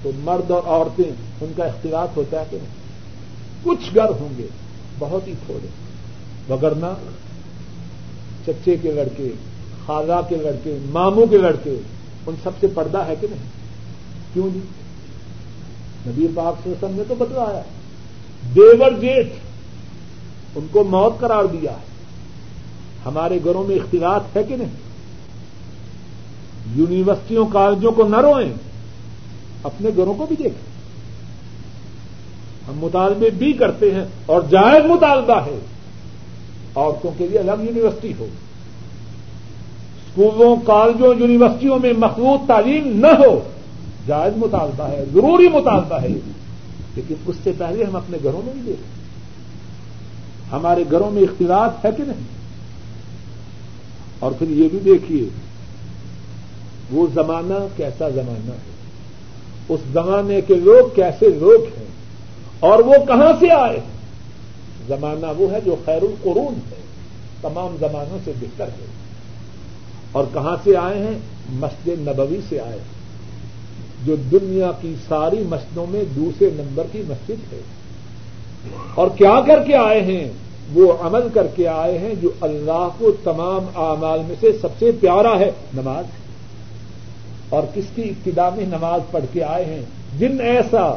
تو مرد اور عورتیں، ان کا اختلاف ہوتا ہے کہ نہیں کچھ گھر ہوں گے، بہت ہی تھوڑے۔ وگرنا چچے کے لڑکے، خالہ کے لڑکے، ماموں کے لڑکے، ان سب سے پردہ ہے کہ نہیں؟ کیوں جی؟ نبی پاک سے سم نے تو بتلایا۔ دیور جیٹھ ان کو موت قرار دیا ہے۔ ہمارے گھروں میں اختلاف ہے کہ نہیں؟ یونیورسٹیوں، کالجوں کو نہ روئیں، اپنے گھروں کو بھی دیکھیں۔ ہم مطالبے بھی کرتے ہیں اور جائز مطالبہ ہے۔ عورتوں کے لیے الگ یونیورسٹی ہو۔ اسکولوں کالجوں، یونیورسٹیوں میں مخلوط تعلیم نہ ہو۔ جائز مطالبہ ہے، ضروری مطالبہ ہے۔ لیکن اس سے پہلے ہم اپنے گھروں میں بھی دیکھیں ہمارے گھروں میں اختلاف ہے کہ نہیں؟ اور پھر یہ بھی دیکھیے، وہ زمانہ کیسا زمانہ ہے؟ اس زمانے کے لوگ کیسے لوگ ہیں؟ اور وہ کہاں سے آئے ہیں؟ زمانہ وہ ہے جو خیر القرون ہے، تمام زمانوں سے بہتر ہے۔ اور کہاں سے آئے ہیں؟ مسجد نبوی سے آئے ہیں۔ جو دنیا کی ساری مسجدوں میں دوسرے نمبر کی مسجد ہے۔ اور کیا کر کے آئے ہیں؟ وہ عمل کر کے آئے ہیں جو اللہ کو تمام اعمال میں سے سب سے پیارا ہے، نماز۔ اور کس کی ابتدا میں نماز پڑھ کے آئے ہیں؟ جن ایسا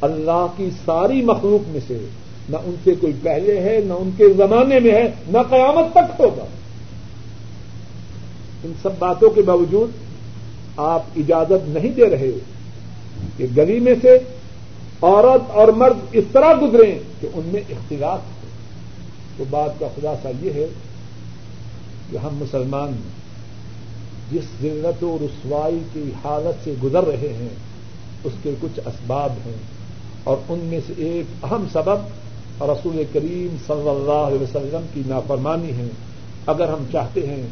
اللہ کی ساری مخلوق میں سے۔ نہ ان سے کوئی پہلے ہے، نہ ان کے زمانے میں ہے، نہ قیامت تک ہوگا۔ ان سب باتوں کے باوجود آپ اجازت نہیں دے رہے کہ گلی میں سے عورت اور مرد اس طرح گزرے کہ ان میں اختلاف ہو۔ تو بات کا خلاصہ یہ ہے کہ ہم مسلمان جس ذلت و رسوائی کی حالت سے گزر رہے ہیں، اس کے کچھ اسباب ہیں اور ان میں سے ایک اہم سبب رسول کریم صلی اللہ علیہ وسلم کی نافرمانی ہے۔ اگر ہم چاہتے ہیں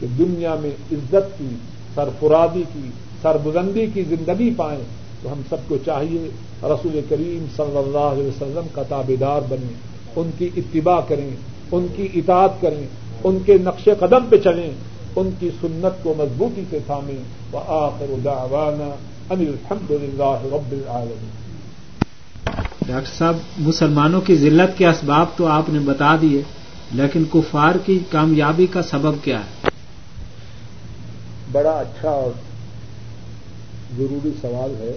کہ دنیا میں عزت کی سرفرادی کی سربلندی کی زندگی پائیں تو ہم سب کو چاہیے رسول کریم صلی اللہ علیہ وسلم کا تابے دار بنے ان کی اتباع کریں، ان کی اطاعت کریں، ان کے نقش قدم پہ چلیں، ان کی سنت کو مضبوطی سے تھامیں۔ وہ آخر دعوانا ان الحمد للہ رب العالمین۔ ڈاکٹر صاحب، مسلمانوں کی ذلت کے اسباب تو آپ نے بتا دیے، لیکن کفار کی کامیابی کا سبب کیا ہے؟ بڑا اچھا اور ضروری سوال ہے۔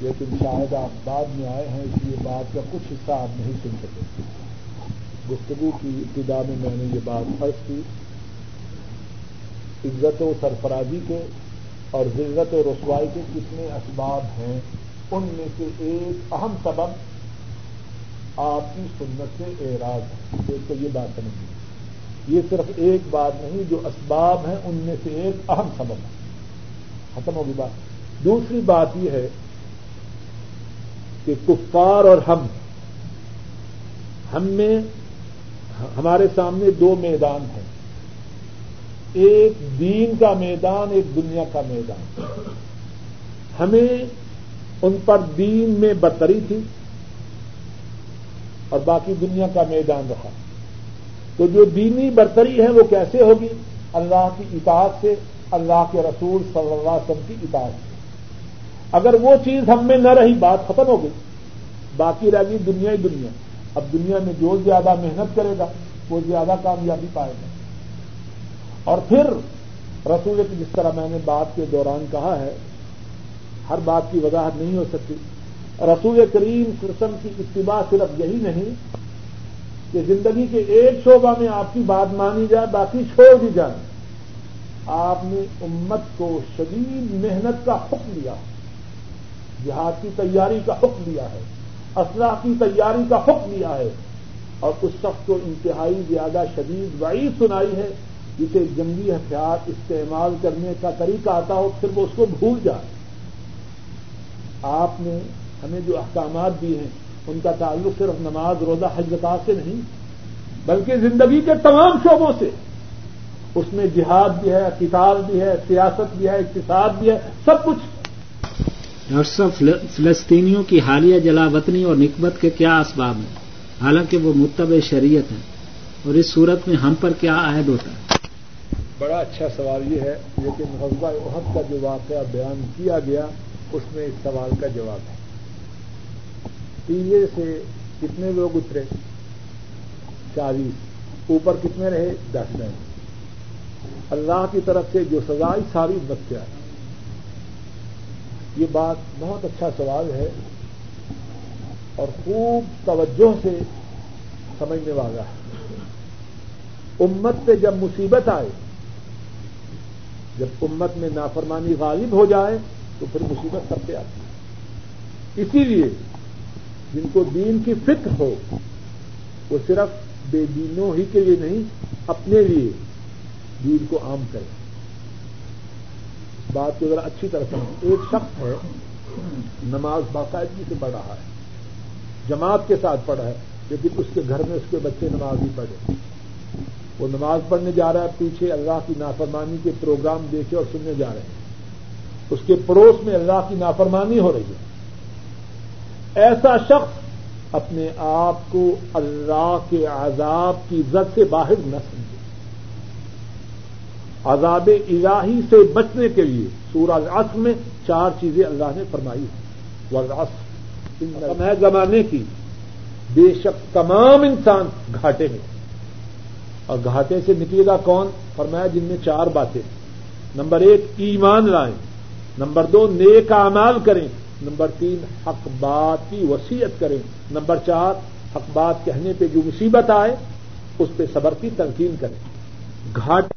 لیکن شاید آپ بعد میں آئے ہیں، اس لیے بات کا کچھ حصہ آپ نہیں سن سکے گفتگو کی ابتدا میں میں نے یہ بات فرض کی۔ عزت و سرفرازی کے اور ذلت و رسوائی کے کتنے اسباب ہیں، ان میں سے ایک اہم سبب آپ کی سنت سے اعراض ہے۔ ایک تو یہ بات سمجھیے۔ یہ صرف ایک بات نہیں، جو اسباب ہیں، ان میں سے ایک اہم سبب ہے۔ ختم ہوگی بات۔ دوسری بات یہ ہے کہ کفار اور ہم ہم میں، ہمارے سامنے دو میدان ہیں۔ ایک دین کا میدان، ایک دنیا کا میدان۔ ہمیں ان پر دین میں برتری تھی اور باقی دنیا کا میدان رہا۔ تو جو دینی برتری ہے وہ کیسے ہوگی؟ اللہ کی اطاعت سے، اللہ کے رسول صلی اللہ علیہ وسلم کی اطاعت سے۔ اگر وہ چیز ہم میں نہ رہی، بات ختم ہو گئی۔ باقی رہ گئی دنیا ہی دنیا۔ اب دنیا میں جو زیادہ محنت کرے گا، وہ زیادہ کامیابی پائے گا۔ اور پھر رسول کی جس طرح میں نے بات کے دوران کہا ہے، ہر بات کی وضاحت نہیں ہو سکتی۔ رسول کریم سرسم کی اتباع صرف یہی نہیں کہ زندگی کے ایک شعبہ میں آپ کی بات مانی جائے، باقی چھوڑ دی جائے۔ آپ نے امت کو شدید محنت کا حکم دیا، جہاد کی تیاری کا حکم دیا ہے اسلحہ کی تیاری کا حکم دیا ہے۔ اور اس شخص کو انتہائی زیادہ شدید وعید سنائی ہے، جسے جنگی ہتھیار استعمال کرنے کا طریقہ آتا ہو، پھر وہ اس کو بھول جائے۔ آپ نے ہمیں جو احکامات دی ہیں ان کا تعلق صرف نماز روزہ حجتا سے نہیں بلکہ زندگی کے تمام شعبوں سے۔ اس میں جہاد بھی ہے کتاب بھی ہے سیاست بھی ہے اقتصاد بھی ہے سب کچھ۔ ڈاکٹر صاحب فلسطینیوں کی حالیہ جلا وطنی اور نکبت کے کیا اسباب ہیں؟ حالانکہ وہ متبع شریعت ہیں۔ اور اس صورت میں ہم پر کیا عائد ہوتا ہے؟ بڑا اچھا سوال یہ ہے لیکن غزبہ عہد کا جو واقعہ بیان کیا گیا اس میں اس سوال کا جواب ہے۔ تیے سے کتنے لوگ اترے؟ چالیس۔ اوپر کتنے رہے؟ دس دن اللہ کی طرف سے جو سزائی ساری بچہ ہے یہ بات بہت اچھا سوال ہے اور خوب توجہ سے سمجھنے والا ہے۔ امت پہ جب مصیبت آئے، جب امت میں نافرمانی غالب ہو جائے، تو پھر مصیبت سب پہ آتی ہے۔ اسی لیے جن کو دین کی فکر ہو، وہ صرف بے دینوں ہی کے لیے نہیں، اپنے لیے دین کو عام کرے بات کو ذرا اچھی طرح سمجھ ایک شخص ہے، نماز باقاعدگی سے پڑھ رہا ہے، جماعت کے ساتھ پڑھا ہے، لیکن اس کے گھر میں اس کے بچے نماز ہی پڑھے۔ وہ نماز پڑھنے جا رہا ہے، پیچھے اللہ کی نافرمانی کے پروگرام دیکھے اور سننے جا رہے ہیں۔ اس کے پڑوس میں اللہ کی نافرمانی ہو رہی ہے۔ ایسا شخص اپنے آپ کو اللہ کے عذاب کی زد سے باہر نہ سمجھے۔ عذاب الہی سے بچنے کے لیے سورہ العصر میں چار چیزیں اللہ نے فرمائی ہے زمانے کی بے شک تمام انسان گھاٹے میں اور گھاٹے سے نکلے گا کون؟ فرمایا جن میں چار باتیں۔ نمبر ایک ایمان لائیں۔ نمبر دو نیک اعمال کریں۔ نمبر تین، حق بات کی وسیعت کریں۔ نمبر چار، حق بات کہنے پہ جو مصیبت آئے، اس پہ صبر کی تنقین کریں۔ گھاٹ